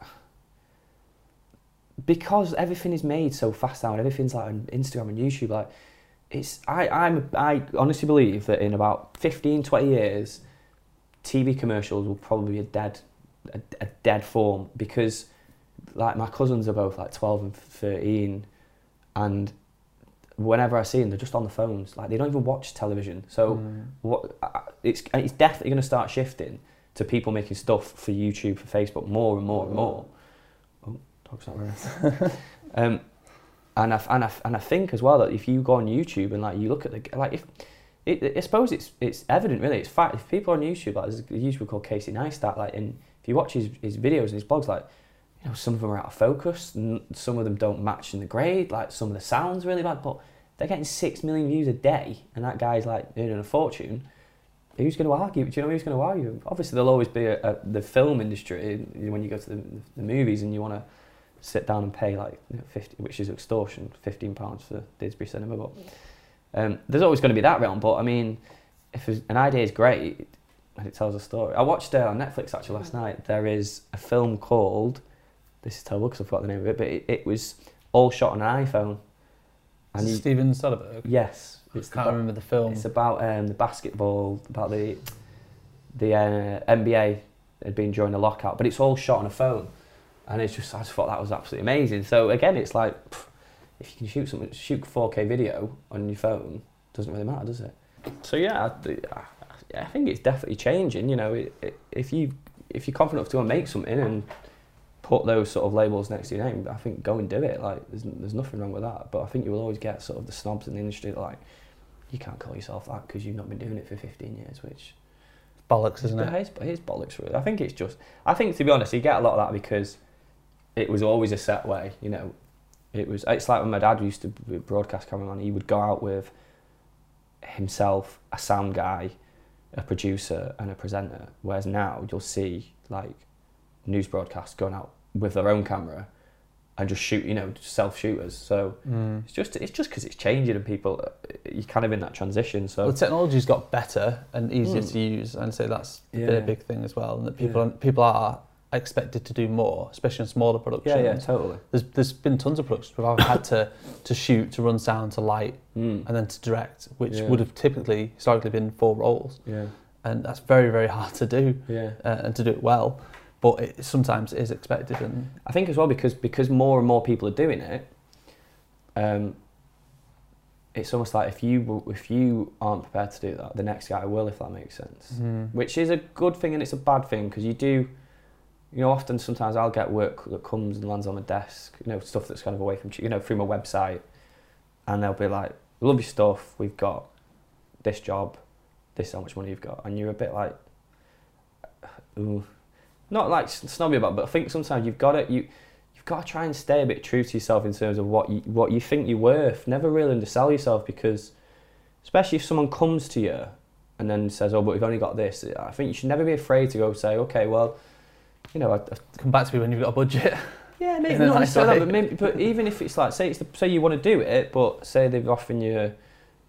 because everything is made so fast now, and everything's like on Instagram and YouTube. Like, it's I I'm I honestly believe that in about 15, 20 years, TV commercials will probably be a dead a, a dead form because like my cousins are both like 12 and 13 and whenever I see them they're just on the phones like they don't even watch television so Mm. what it's it's definitely going to start shifting to people making stuff for YouTube for Facebook more and more and more. Oh, dog's not running. <laughs> um, and I and I and I think as well that if you go on YouTube and like you look at the like if it, I suppose it's it's evident really it's fact if people on YouTube like there's a YouTuber called Casey Neistat like and if you watch his, his videos and his blogs like you know some of them are out of focus some of them don't match in the grade like some of the sounds really bad but they're getting six million views a day and that guy's like earning a fortune who's going to argue? Do you know who's going to argue? Obviously, there'll always be a, a, the film industry when you go to the, the movies and you want to sit down and pay like you know, fifty, which is extortion, fifteen pounds for Didsbury Cinema. But um, there's always going to be that realm. But I mean, if an idea is great and it tells a story. I watched uh, on Netflix actually last night. There is a film called this is terrible because I forgot the name of it, but it, it was all shot on an iPhone. Is it you- Steven Soderbergh? yes, I it's can't about- remember the film. it's about um, the basketball, about the the uh, NBA had been during the lockout, but it's all shot on a phone, and it's just I just thought that was absolutely amazing. So again, it's like pff, if you can shoot something, shoot 4K video on your phone, doesn't really matter, does it? So yeah, I, I, I think it's definitely changing. You know, it, it, if you if you're confident enough to make something and put those sort of labels next to your name, I think go and do it. Like there's there's nothing wrong with that. But I think you will always get sort of the snobs in the industry that like you can't call yourself that because you've not been doing it for 15 years, which Bollocks, isn't it it? is, it is bollocks really. I think it's just, I think to be honest, you get a lot of that because it was always a set way, you know. It was, it's like when my dad used to broadcast cameraman, he would go out with himself, a sound guy, a producer and a presenter, whereas now you'll see like news broadcasts going out with their own camera and just shoot, you know, self shooters. So Mm. it's just it's just because it's changing and people you're kind of in that transition. So Well, the technology's got better and easier Mm. to use, and so that's Yeah. been a big thing as well. And that people Yeah. people are expected to do more, especially in smaller productions. yeah, yeah, totally. There's there's been tons of productions where I've had to to shoot, to run sound, to light, Mm. and then to direct, which Yeah. would have typically historically been four roles, Yeah, and that's very very hard to do yeah. uh, and to do it well. But it sometimes is expected, and I think as well because because more and more people are doing it. Um, it's almost like if you if you aren't prepared to do that, the next guy will, if that makes sense. Which is a good thing and it's a bad thing because you do, you know, often sometimes I'll get work that comes and lands on my desk, you know, stuff that's kind of away from you know through my website, and they'll be like, "Love your stuff. We've got this job. This is how much money you've got," and you're a bit like, ooh, not like snobby about, it, but I think sometimes you've got it. You you've got to try and stay a bit true to yourself in terms of what you what you think you're worth. Never really undersell yourself because, especially if someone comes to you and then says, "Oh, but we've only got this." I think you should never be afraid to go say, "Okay, well, you know, I, I come back to me when you've got a budget." <laughs> Yeah, maybe not nice necessarily that, but, maybe, but even if it's like, say, it's the, say you want to do it, but say they've offering you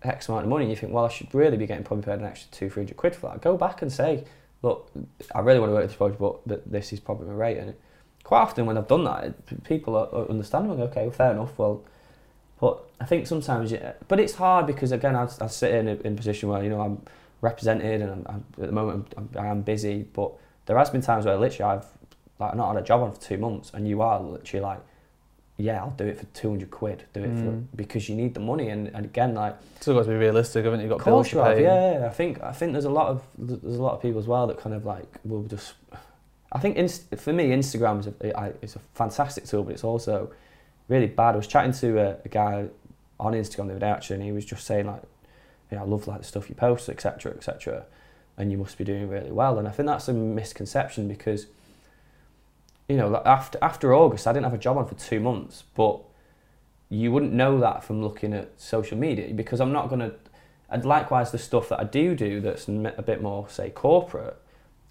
X amount of money, and you think, well, I should really be getting probably paid an extra two, three hundred quid for that. Go back and say, look, I really want to work with this project, but, but this is probably my rate. And quite often when I've done that, people are understanding. Okay, well, fair enough. Well, but I think sometimes, yeah, but it's hard because again, I, I sit in a, in a position where you know I'm represented, and I'm, I'm, at the moment I'm, I'm busy. But there has been times where literally I've like not had a job on for two months, and you are literally like, yeah, I'll do it for two hundred quid. Do it mm. for because you need the money, and, and again, like still got to be realistic, haven't you? Got bills to pay. Yeah, I think I think there's a lot of there's a lot of people as well that kind of like will just. I think inst- for me, Instagram is a, it's a fantastic tool, but it's also really bad. I was chatting to a, a guy on Instagram the other day actually, and he was just saying like, yeah, I love like the stuff you post, etc., etc., and you must be doing really well. And I think that's a misconception because, you know, after after August, I didn't have a job on for two months, but you wouldn't know that from looking at social media because I'm not gonna. And likewise, the stuff that I do do that's a bit more, say, corporate,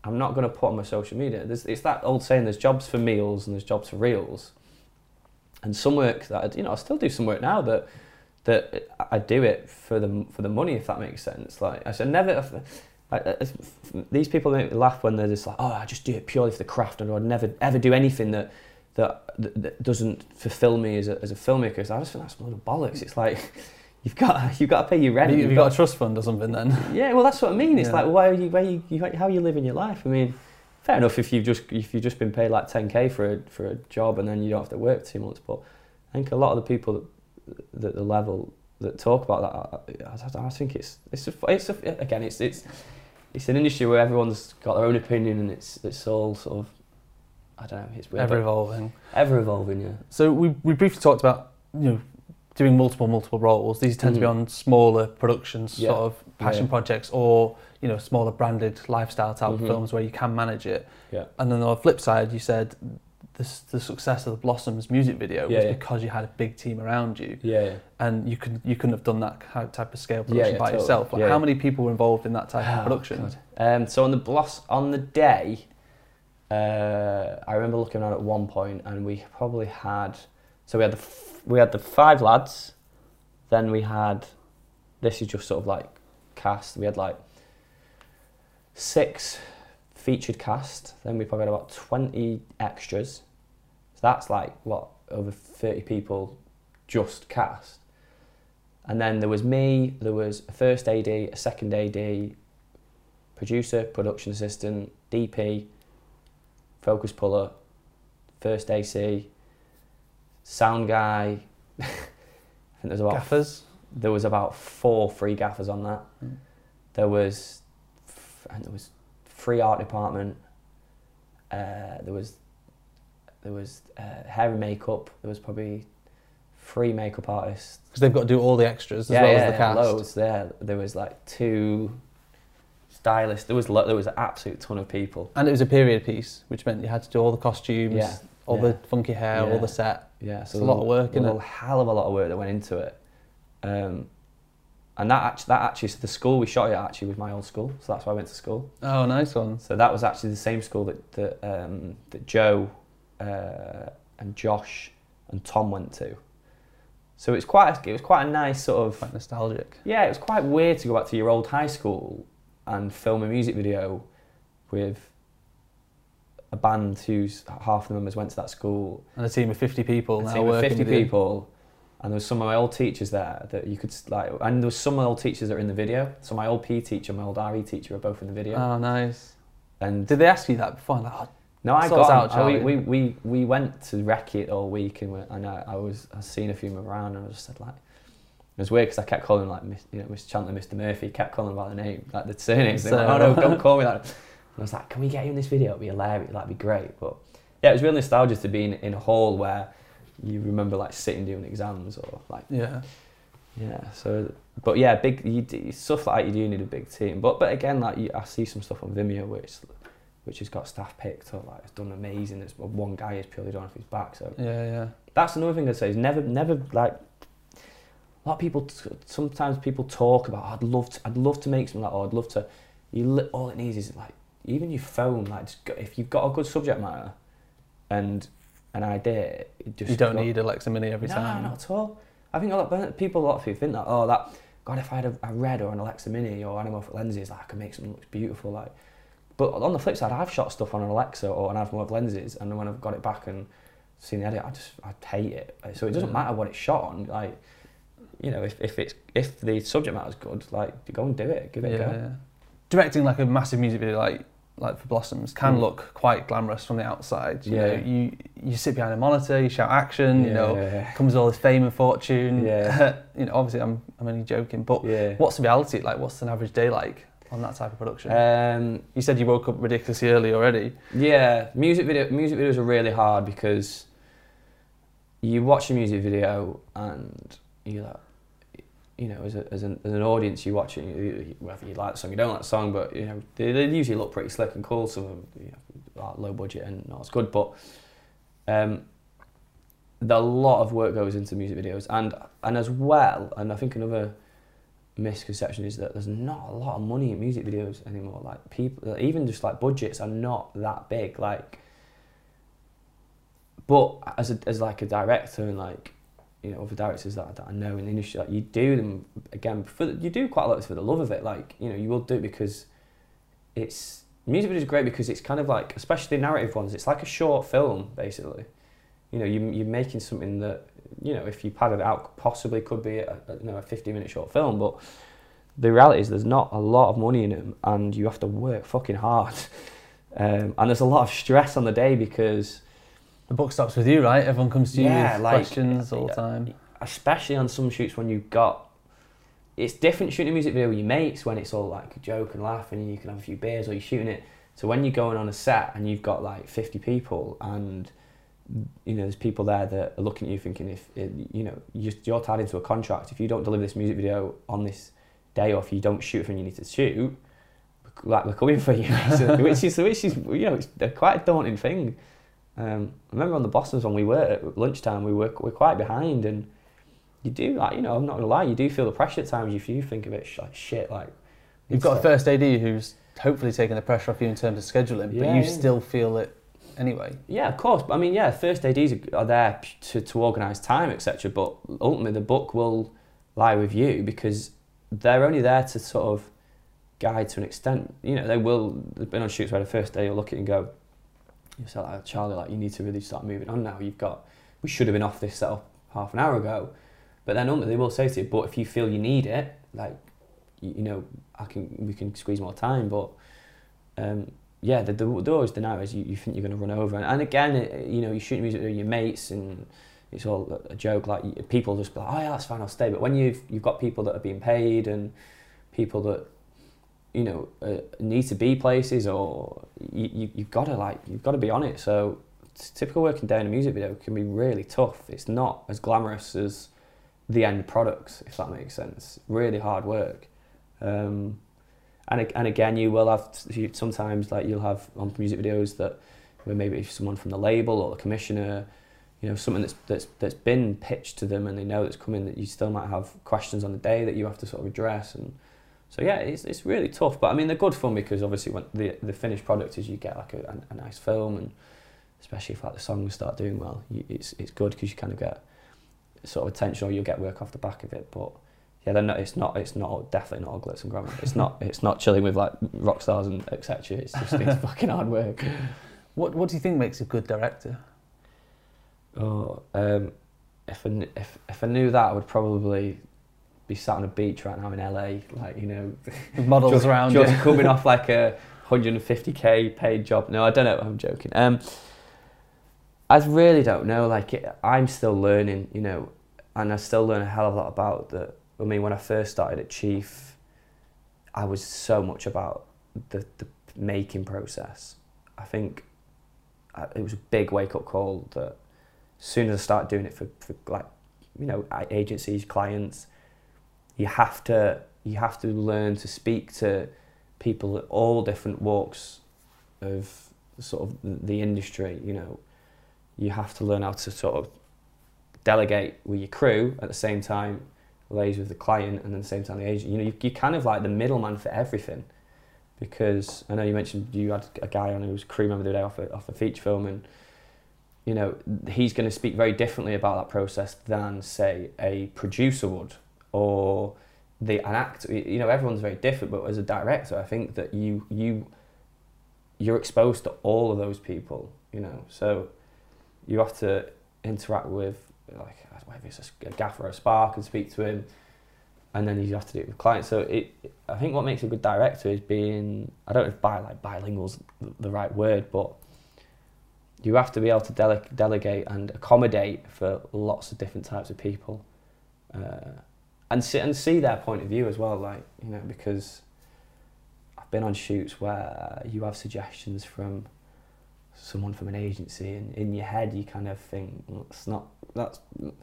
I'm not going to put on my social media. There's, it's that old saying: there's jobs for meals and there's jobs for reels and some work that I, you know I still do some work now that that I do it for the for the money if that makes sense. Like I said, never. I, I, these people make me laugh when they're just like, oh, I just do it purely for the craft, and I'd never ever do anything that that, that, that doesn't fulfil me as a, as a filmmaker. So I just think that's a load of bollocks. It's like <laughs> you've got you've got to pay your rent. Have you, you've got, got, a trust fund or something then? <laughs> Yeah, well that's what I mean. It's yeah. like why are you, where you, you how are you living your life? I mean, fair enough if you've just if you've just been paid like 10k for a for a job and then you don't have to work two months, but I think a lot of the people that, that the level that talk about that, I, I, think it's it's a, it's a, again it's it's it's an industry where everyone's got their own opinion and it's it's all sort of I don't know it's weird, ever evolving ever evolving yeah. So we we briefly talked about you know doing multiple multiple roles. These tend mm. to be mm. on smaller productions, yeah. sort of passion yeah. projects, or you know smaller branded lifestyle type mm-hmm. films where you can manage it. Yeah. And then on the flip side, you said the, the success of the Blossoms music video yeah, was yeah. because you had a big team around you. Yeah, yeah. And you could you couldn't have done that type of scale production by totally. yourself. Like how many people were involved in that type oh, of production? Um, so on the Bloss on the day, uh, I remember looking around at one point, and we probably had so we had the f- we had the five lads, then we had this is just sort of like cast. We had like six featured cast. Then we probably had about 20 extras. So that's like, what, over 30 people just cast. And then there was me, there was a first AD, a second AD, producer, production assistant, DP, focus puller, first AC, sound guy. <laughs> I think there's about gaffers. There was about four free gaffers on that. Mm. There was, and there was free art department. Uh, there was there was uh, hair and makeup. There was probably three makeup artists because they've got to do all the extras as yeah, well yeah, as the cast. Loads there. There was like two stylists. There was lo- there was an absolute ton of people. And it was a period piece, which meant you had to do all the costumes, yeah, all the funky hair, all the set. Yeah, so it's a lot of work. A hell of a lot of work that went into it. Um, and that actually, that actually, so the school we shot it at actually was my old school, so that's why I went to school. Oh, nice one. So that was actually the same school that that, um, that Joe uh, and Josh and Tom went to. So it was quite a, it was quite a nice sort of quite nostalgic. Yeah, it was quite weird to go back to your old high school and film a music video with a band whose half the members went to that school and a team of fifty people. A team of fifty people and there was some of my old teachers there that you could like, and there was some of the old teachers that were in the video. So my old P teacher, my old RE teacher, were both in the video. Oh, nice. And did they ask you that before? Like, oh, no, I got out. Oh, we, we, we we went to wreck it all week, and, we, and I, I was I seen a few of them around, and I just said like. It was weird because I kept calling like you know Mr. Chandler, Mr. Murphy, kept calling by the name, like the surnames. So, like, oh no, don't call me that. And I was like, can we get you in this video? It'd be hilarious. That'd be great. But yeah, it was really nostalgic to be in, in a hall where you remember like sitting doing exams or like yeah. Yeah so but yeah big you, do, stuff like that you do need a big team. But but again like you, I see some stuff on Vimeo which which has got staff picked up like it's done amazing. There's one guy is purely done off his back so yeah yeah. that's another thing I'd say is never never like a lot of people sometimes people talk about oh, I'd love to I'd love to make something like oh I'd love to you all it needs is like even your phone like if you've got a good subject matter and an idea just you don't got, need Alexa Mini every no, time No, not at all I think a lot of people a lot of people think that oh that God if I had a, a red or an Alexa Mini or anamorphic lenses like I could make something look beautiful like but on the flip side I've shot stuff on an Alexa or an anamorphic lenses and when I've got it back and seen the edit I just I hate it so it doesn't matter what it's shot on like you know, if, if it's if the subject matter is good, like go and do it, give it yeah, a go. Yeah. Directing like a massive music video like like for Blossoms can mm. look quite glamorous from the outside. You yeah. know, you you sit behind a monitor, you shout action, yeah. you know, comes all this fame and fortune. Yeah. <laughs> you know, obviously I'm I'm only joking, but yeah. what's the reality like? What's an average day like on that type of production? Um, you said you woke up ridiculously early already. Yeah, music video music videos are really hard because you watch a music video and you're like you know, as, a, as, an, as an audience, you watch it, whether you like the song, you don't like the song, but you know, they, they usually look pretty slick and cool. Some of them you know, low budget and not as good, but um, a lot of work goes into music videos, and and as well, and I think another misconception is that there's not a lot of money in music videos anymore. Like people, even just like budgets are not that big. Like, but as a, as like a director and like you know other directors that, that I know in the industry like you do them again for the, you do quite a lot for the love of it. Like you know you will do it because it's music video is great because it's kind of like especially narrative ones it's like a short film basically. You know you, you're making something that you know if you padded it out possibly could be a, a, you know a 50 minute short film but the reality is there's not a lot of money in them and you have to work fucking hard. <laughs> Um, and there's a lot of stress on the day because the book stops with you, right? Everyone comes to you with like, questions all the time. Especially on some shoots when you've got. It's different shooting a music video with your mates when it's all like a joke and laughing and you can have a few beers or you're shooting it. So when you're going on a set and you've got like 50 people and you know there's people there that are looking at you thinking if eh, you know you're tied into a contract if you don't deliver this music video on this day or if you don't shoot when you need to shoot like we're coming for you <laughs> which is which is you know it's quite a daunting thing um, I remember on the Blossoms when we were at lunchtime, we were, we were quite behind, and you do like you know I'm not gonna lie, you do feel the pressure at times. If you think of it like shit, like you've got a first AD who's hopefully taking the pressure off you in terms of scheduling, yeah, but you yeah. still feel it anyway. Yeah, of course. I mean, yeah, first ADs are there to, to organise time, etc. But ultimately, the book will lie with you because they're only there to sort of guide to an extent. You know, they will. They've been on shoots where the first day you'll look at it and go, you say like Charlie, like you need to really start moving on now. You've got we should have been off this setup half an hour ago, but then ultimately they will say to you, but if you feel you need it, like you, you know, I can we can squeeze more time, but um, yeah, the, the, the always the is you, you think you're going to run over, and, and again, it, you know, you shoot music with your mates and it's all a joke. Like people just be like, oh yeah, that's fine, I'll stay. But when you've you've got people that are being paid and people that you know uh, need to be places or you, you you've got to like you've got to be on it. So typical working day in a music video can be really tough. It's not as glamorous as the end products if that makes sense. Really hard work. Um, and and again you will have sometimes like you'll have on music videos that where maybe if someone from the label or the commissioner you know something that's that's that's been pitched to them and they know it's coming that you still might have questions on the day that you have to sort of address and so yeah, it's, it's really tough, but I mean they're good fun because obviously when the the finished product is you get like a, a, a nice film and especially if like the songs start doing well, you, it's it's good because you kind of get sort of attention or you'll get work off the back of it. But yeah, then it's not it's not definitely not all glitz and glamour. It's not it's not chilling with like rock stars and etc. It's just it's <laughs> fucking hard work. What what do you think makes a good director? Oh, um, if I, if if I knew that, I would probably be sat on a beach right now in LA, like you know, models just, around just you. coming off <laughs> like a 150k paid job. No, I don't know. I'm joking. Um, I really don't know. Like it, I'm still learning, you know, and I still learn a hell of a lot about the. I mean, when I first started at Chief, I was so much about the the making process. I think uh, it was a big wake up call that as soon as I started doing it for, for like you know agencies, clients, you have to you have to learn to speak to people at all different walks of sort of the industry. You know, you have to learn how to sort of delegate with your crew at the same time, lays with the client and at the same time the agent. You know, you, you're kind of like the middleman for everything. Because I know you mentioned you had a guy on who was crew member the other day off a, off a feature film, and you know he's going to speak very differently about that process than say a producer would, or the an actor. You know, everyone's very different, but as a director, I think that you you you're exposed to all of those people. You know, so you have to interact with like whether it's a gaffer or a spark and speak to him and then you have to do it with clients. So it, I think what makes a good director is being, I don't know if bi, like bilingual's the right word, but you have to be able to dele- delegate and accommodate for lots of different types of people, uh, and see and see their point of view as well. Like you know, because I've been on shoots where you have suggestions from someone from an agency, and in your head you kind of think that's not that's not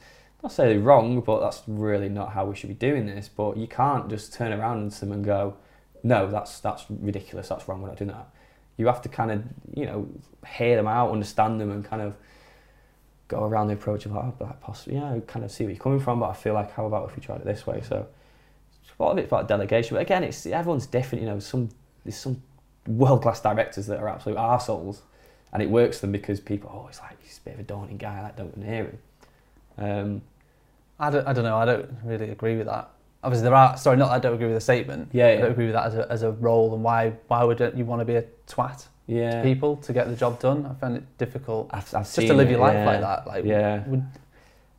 necessarily wrong, but that's really not how we should be doing this. But you can't just turn around to them and go, no, that's that's ridiculous, that's wrong, we're not doing that. You have to kind of, you know, hear them out, understand them, and kind of go around the approach of, oh, but possibly, yeah, kind of see where you're coming from, but I feel like, how about if we tried it this way? So, a lot of it's about delegation, but again, it's everyone's different. You know, some there's some world class directors that are absolute arseholes, and it works for them because people, oh, it's like he's a bit of a daunting guy, I like, don't want to hear him. Um, I don't, I don't know. I don't really agree with that. Obviously, there are. Sorry, not. I don't agree with the statement. Yeah, yeah. I don't agree with that as a, as a role. And why why would you want to be a twat yeah. to people to get the job done? I find it difficult. I've, I've just to live it, your life yeah. like that. Like, yeah. Would,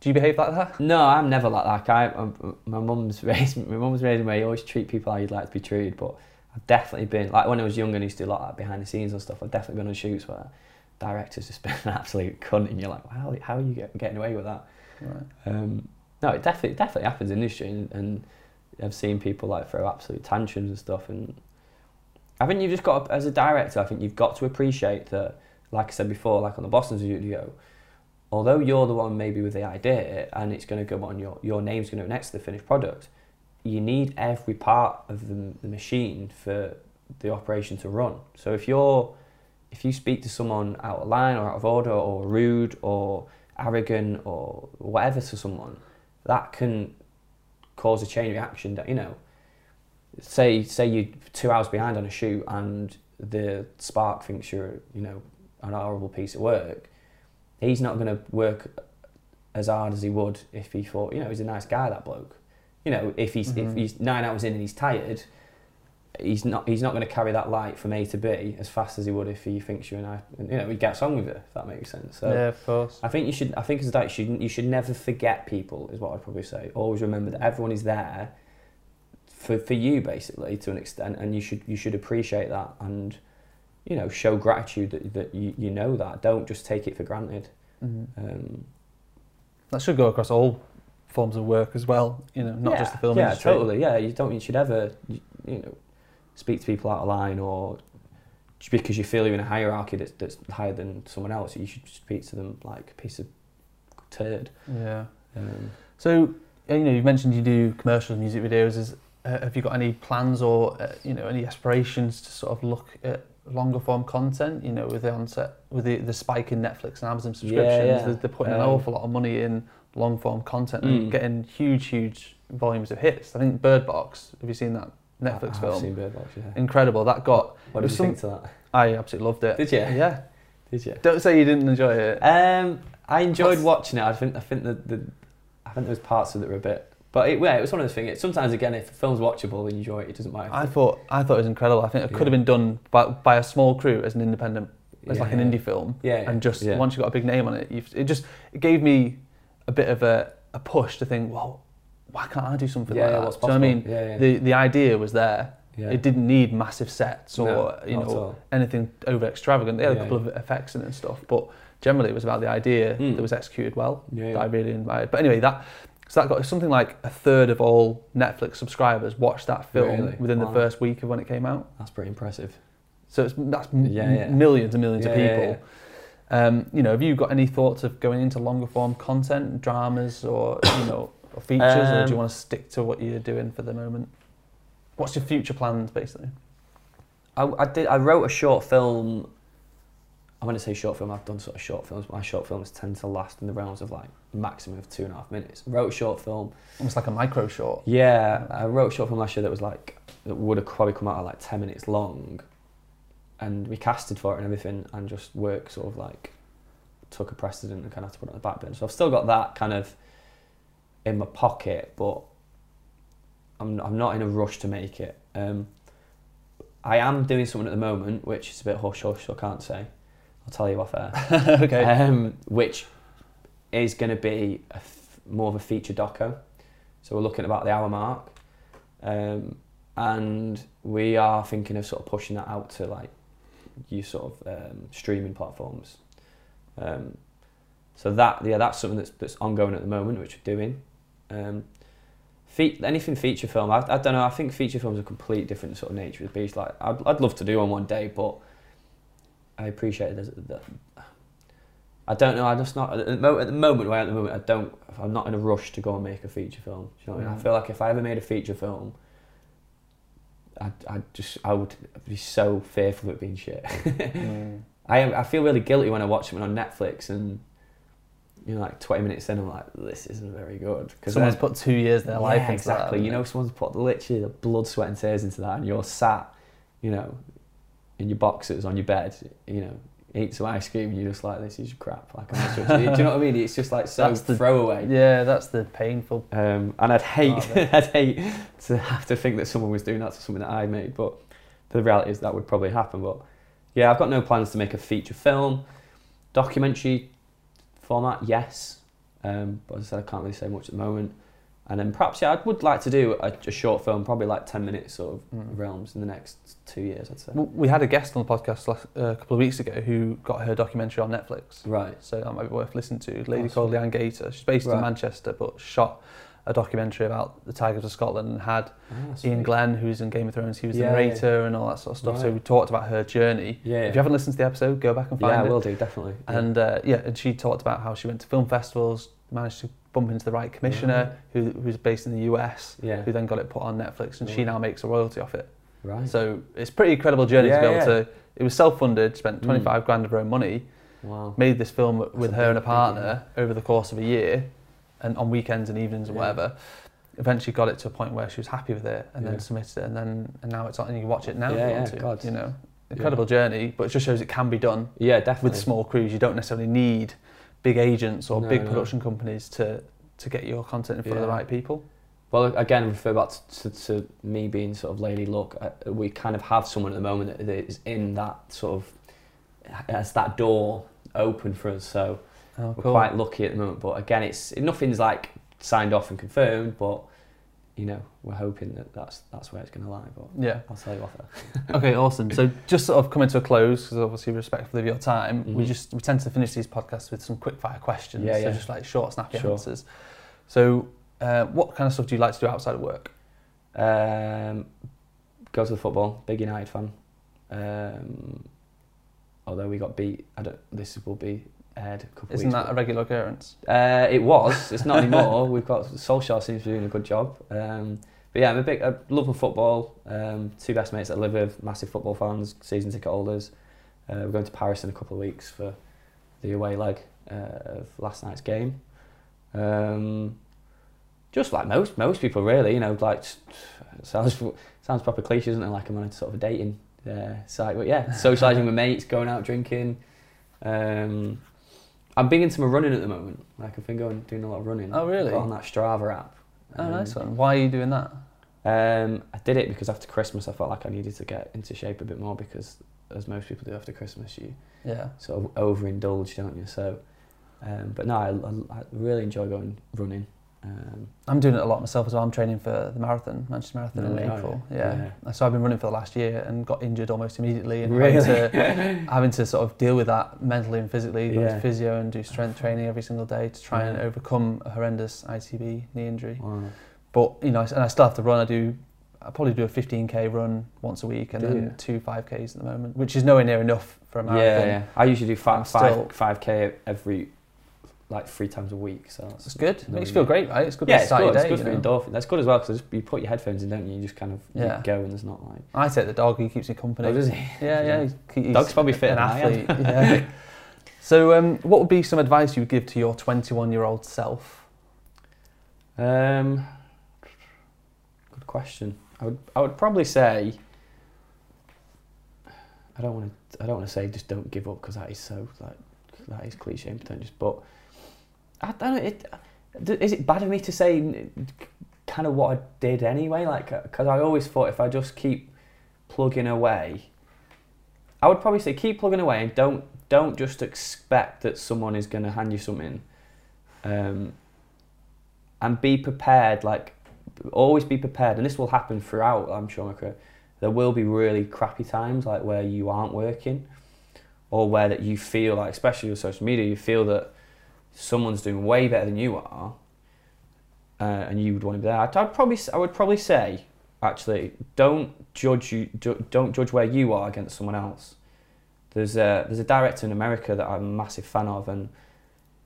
do you behave like that? No, I'm never like that. I, I'm, my mum's <laughs> raised my mum's raised me. You always treat people how you'd like to be treated. But I've definitely been like when I was younger and used to do a lot of behind the scenes and stuff. I've definitely been on shoots where directors just <laughs> been an absolute cunt, and you're like, wow, how are you get, getting away with that? Right. Um, no, it definitely definitely happens in industry, and, and I've seen people like throw absolute tantrums and stuff. And I think you've just got, to, as a director, I think you've got to appreciate that. Like I said before, like on the Boston studio, although you're the one maybe with the idea, and it's going to go on your your name's going to go next to the finished product, you need every part of the, the machine for the operation to run. So if you're if you speak to someone out of line or out of order or rude or arrogant or whatever to someone, that can cause a chain reaction that you know say say you're two hours behind on a shoot and the spark thinks you're you know an horrible piece of work he's not going to work as hard as he would if he thought you know he's a nice guy that bloke. You know if he's mm-hmm. if he's nine hours in and he's tired he's not he's not going to carry that light from A to B as fast as he would if he thinks you're a nice you know he gets on with it if that makes sense. So yeah of course. I think you should I think as a director you should, you should never forget people is what I'd probably say. Always remember that everyone is there for, for you basically to an extent and you should you should appreciate that and you know show gratitude that, that you, you know that don't just take it for granted mm-hmm. um, that should go across all forms of work as well you know not yeah, just the film yeah industry. totally yeah you don't you should ever you, you know speak to people out of line or because you feel you're in a hierarchy that's, that's higher than someone else, you should speak to them like a piece of turd. Yeah. Um, so, you know, you mentioned you do commercial music videos. Is, uh, have you got any plans or, uh, you know, any aspirations to sort of look at longer form content, you know, with the onset, with the, the spike in Netflix and Amazon subscriptions, yeah, yeah. They're, they're, putting um, an awful lot of money in long form content mm. and getting huge, huge volumes of hits. I think Bird Box, have you seen that Netflix I, film. seen Bird Box, yeah. Incredible. That got. What did you some, think to that? I absolutely loved it. Did you? Yeah. Did you? Don't say you didn't enjoy it. Um, I enjoyed watching it. I think I think the, the I think there was parts of it were a bit, but it, yeah, it was one of those things. Sometimes again, if the film's watchable and you enjoy it, it doesn't matter. I thought I thought it was incredible. I think it Yeah. could have been done by, by a small crew as an independent, as like an indie film. Yeah, And just yeah. once you got a big name on it, you've, it just it gave me a bit of a, a push to think, well, why can't I do something Yeah, like yeah, that? what's Do you know what I mean? Yeah, yeah. The the idea was there. yeah. It didn't need massive sets or No, you know anything over extravagant. They had a Yeah, couple of effects in it and stuff, but generally it was about the idea Mm. that was executed well. Yeah, That I yeah. really admired. But anyway, that so that got something like a third of all Netflix subscribers watched that film Really? within the first week of when it came out. That's pretty impressive. So it's, that's Yeah, yeah. millions and millions of Yeah, yeah, people. Um, you know, have you got any thoughts of going into longer form content, dramas, or you know, or features, or do Um, you want to stick to what you're doing for the moment? What's your future plans, basically? I, I did. I wrote a short film I'm going to say short film. I've done sort of short films. My short films tend to last in the realms of like maximum of two and a half minutes. I wrote a short film. Almost like a micro short. Yeah, I wrote a short film last year that was like that would have probably come out at like ten minutes long, and we casted for it and everything, and just work sort of like took a precedent and kind of had to put it on the back burner. So I've still got that kind of in my pocket, but I'm I'm not in a rush to make it. Um, I am doing something at the moment, which is a bit hush hush, so I can't say. I'll tell you off air. <laughs> okay. Um, which is going to be a f- more of a feature doco. So we're looking at about the hour mark, um, and we are thinking of sort of pushing that out to like you sort of um, streaming platforms. Um, so that yeah, that's something that's that's ongoing at the moment, which we're doing. Um, fe- anything feature film, I, I don't know. I think feature films are a complete different sort of nature of the beast. Like I'd, I'd love to do one one day, but I appreciate that. I don't know. I just not at the, mo- at the moment. Where at the moment, I don't. I'm not in a rush to go and make a feature film. Do you know what I mean? I Mm. feel like if I ever made a feature film, I I just I would be so fearful of it being shit. Mm. <laughs> I I feel really guilty when I watch something on Netflix and you know like 20 minutes in I'm like this isn't very good because Someone's put two years of their life yeah, into exactly. that. you know, someone's put literally the blood, sweat, and tears into that, and you're sat, you know, in your boxers on your bed, you know, eat some ice cream, you're just like, this is crap. Like, do you know what I mean? It's just like so That's the- throwaway. Yeah, that's the painful. Um, and I'd hate, Part of it. <laughs> I'd hate to have to think that someone was doing that to something that I made, but the reality is that would probably happen. But yeah, I've got no plans to make a feature film, documentary format. Yes, um, but as I said, I can't really say much at the moment. And then perhaps yeah, I would like to do a, a short film, probably like ten minutes sort of Mm. realms in the next two years. I'd say. Well, We had a guest on the podcast last, uh, a couple of weeks ago who got her documentary on Netflix. Right. So that might be worth listening to. A lady Oh, called. Leanne Gator. She's based in Manchester, but shot a documentary about the Tigers of Scotland and had Ah, Iain. Glen, who's in Game of Thrones, he was Yeah, the narrator and all that sort of stuff. So we talked about her journey. Yeah. If you haven't listened to the episode, go back and find it. yeah, I will do definitely. And uh, yeah, and she talked about how she went to film festivals, managed to bump into the right commissioner who who's based in the US, yeah. who then got it put on Netflix, and she now makes a royalty off it. Right. So it's a pretty incredible journey Yeah, to be able yeah. to. It was self-funded, spent Mm. 25 grand of her own money, wow. made this film with a her and a partner over the course of a year, and on weekends and evenings and Yeah. whatever. Eventually got it to a point where she was happy with it, and Yeah. then submitted it, and then and now it's on. And you can watch it now. if you want yeah, to, God. You know, incredible journey, but it just shows it can be done Yeah, definitely. with small crews. You don't necessarily need big agents or No, big no. production companies to to get your content in front of the right people. Well, again, refer back to, to me being sort of Lady Luck. Uh, we kind of have someone at the moment that is in that sort of has that door open for us. So Oh, we're quite lucky at the moment. But again, it's nothing's like signed off and confirmed. But you know, we're hoping that that's that's where it's going to lie. But Yeah. I'll tell you off there. <laughs> Okay, awesome. So just sort of coming to a close, because obviously respectful of your time, we Mhm. just we tend to finish these podcasts with some quick fire questions. Yeah, yeah. so just like short, snappy Sure. answers. So, uh, what kind of stuff do you like to do outside of work? Um, go to the football. Big United fan. Um, although we got beat, I don't. This will be aired a couple Isn't that a regular occurrence? Uh, it was. It's not anymore. <laughs> We've got Solskjaer seems to be doing a good job. Um, but yeah, I'm a big. I love my football. Um, two best mates that live with, massive football fans, season ticket holders. Uh, we're going to Paris in a couple of weeks for the away leg uh, of last night's game. Um, just like most most people, really. You know, like <laughs> sounds sounds proper cliche, isn't it? Like I'm on a sort of a dating uh, site, but yeah, <laughs> socialising with mates, going out drinking. Um, I'm big into my running at the moment. Like I've been going doing a lot of running. Oh, really? On that Strava app. Oh, Um, nice one. Why are you doing that? Um, I did it because after Christmas I felt like I needed to get into shape a bit more because, as most people do after Christmas, you Yeah. sort of overindulge, don't you? So, um, but no, I, I, I really enjoy going running. Um, I'm doing it a lot myself as well. I'm training for the marathon, Manchester Marathon in Really? Oh, April. yeah. Yeah. So I've been running for the last year and got injured almost immediately. And Really? having, to, <laughs> having to sort of deal with that mentally and physically, go Yeah. to physio and do strength training every single day to try and overcome a horrendous ITB knee injury. wow. But you know, and I still have to run. I do. I probably do a 15k run once a week, and Do then you? two 5ks at the moment, which is nowhere near enough for a marathon. yeah. I usually do five, five, 5k every like three times a week. So that's, that's good. Makes you feel great, right? It's good. Yeah, it's good. Day, it's good for endorphin. That's good as well because you put your headphones in, don't you? You just kind of yeah. go and there's not like. I take the dog. He keeps me company. Oh, does he? Yeah, yeah. He's, Dog's probably fit an athlete. yeah. <laughs> So, um, what would be some advice you would give to your 21-year-old self? Um, good question. I would I would probably say. I don't want to. I don't want to say just don't give up because that is so like that is cliche and pretentious. But I don't know. It, is it bad of me to say kind of what I did anyway? Like, because I always thought if I just keep plugging away, I would probably say keep plugging away and don't don't just expect that someone is going to hand you something. Um, and be prepared. Like, always be prepared. And this will happen throughout. I'm sure my career. There will be really crappy times, like where you aren't working, or where that you feel like, especially with social media, you feel that someone's doing way better than you are, uh, and you would want to be there. I'd, I'd, probably, I would probably say, actually, don't judge you, don't judge where you are against someone else. There's a there's a director in America that I'm a massive fan of, and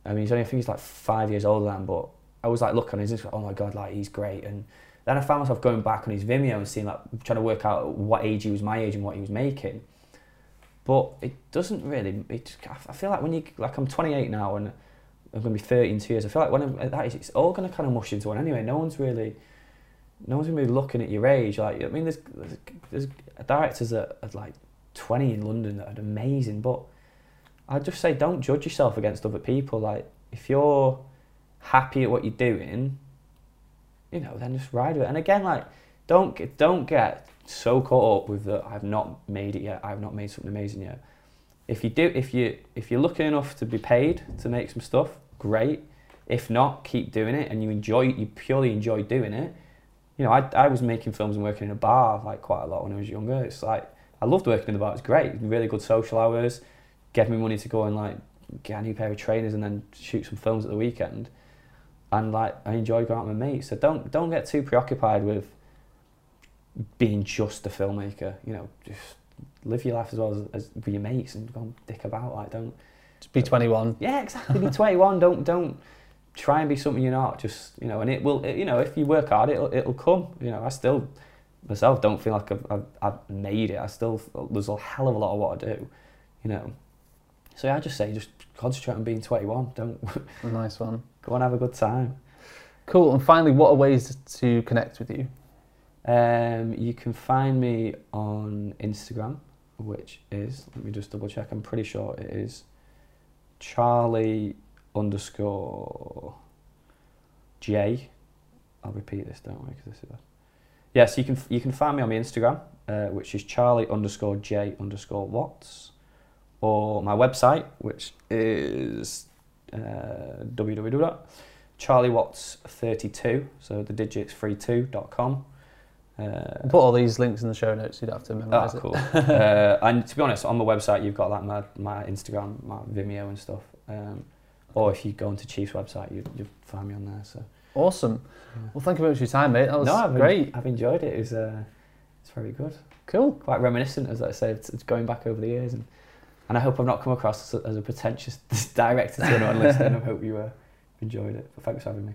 I mean he's only I think he's like five years older than, but I was like looking at his oh my god, like he's great, and then I found myself going back on his Vimeo and seeing like trying to work out what age he was my age and what he was making. But it doesn't really. It, I feel like when you like I'm 28 now and I'm going to be 30 in two years. I feel like when I'm at that it's all going to kind of mush into one anyway. No one's really, no one's going to be looking at your age. Like I mean, there's there's, directors at, at like 20 in London that are amazing, but I'd just say don't judge yourself against other people. Like if you're happy at what you're doing, you know, then just ride with it. And again, like don't don't get so caught up with that I've not made it yet. I've not made something amazing yet. If you do, if you if you're lucky enough to be paid to make some stuff, great. If not, keep doing it, and you enjoy you purely enjoy doing it. You know, I I was making films and working in a bar like quite a lot when I was younger. It's like I loved working in the bar. It's great, really good social hours. Gave me money to go and like get a new pair of trainers and then shoot some films at the weekend. And like I enjoy going out with mates. So don't don't get too preoccupied with being just a filmmaker. You know, just live your life as well as, as with your mates and go and dick about. Like don't just be 21. Yeah, exactly. Be <laughs> 21. Don't don't try and be something you're not. Just you know, and it will. It, you know, if you work hard, it'll it'll come. You know, I still myself don't feel like I've, I've, I've made it. I still there's a hell of a lot of what I do. You know. So yeah, I just say just concentrate on being 21. Don't. nice one. <laughs> Go and have a good time. Cool. And finally, what are ways to connect with you? Um, you can find me on Instagram, which is let me just double check. I'm pretty sure it is Charlie underscore J. I'll repeat this, don't I? Because this is. Yes, yeah, so you can you can find me on my Instagram, uh, which is Charlie underscore J underscore Watts, or my website, which is uh, www.charliewatts32. So the digits 32.com. Uh, put all these links in the show notes. You don't have to memorize oh, cool. it. <laughs> uh, and to be honest, on the website you've got like my, my Instagram, my Vimeo and stuff. Um, or if you go onto Chief's website, you you find me on there. So awesome. Yeah. Well, thank you very much for your time, mate. That was no, I've great. En- I've enjoyed it. It's uh, it's very good. Cool. Quite reminiscent, as I say. It's, it's going back over the years, and and I hope I've not come across as a, as a pretentious <laughs> director to anyone listening. I hope you uh, enjoyed it. But thanks for having me.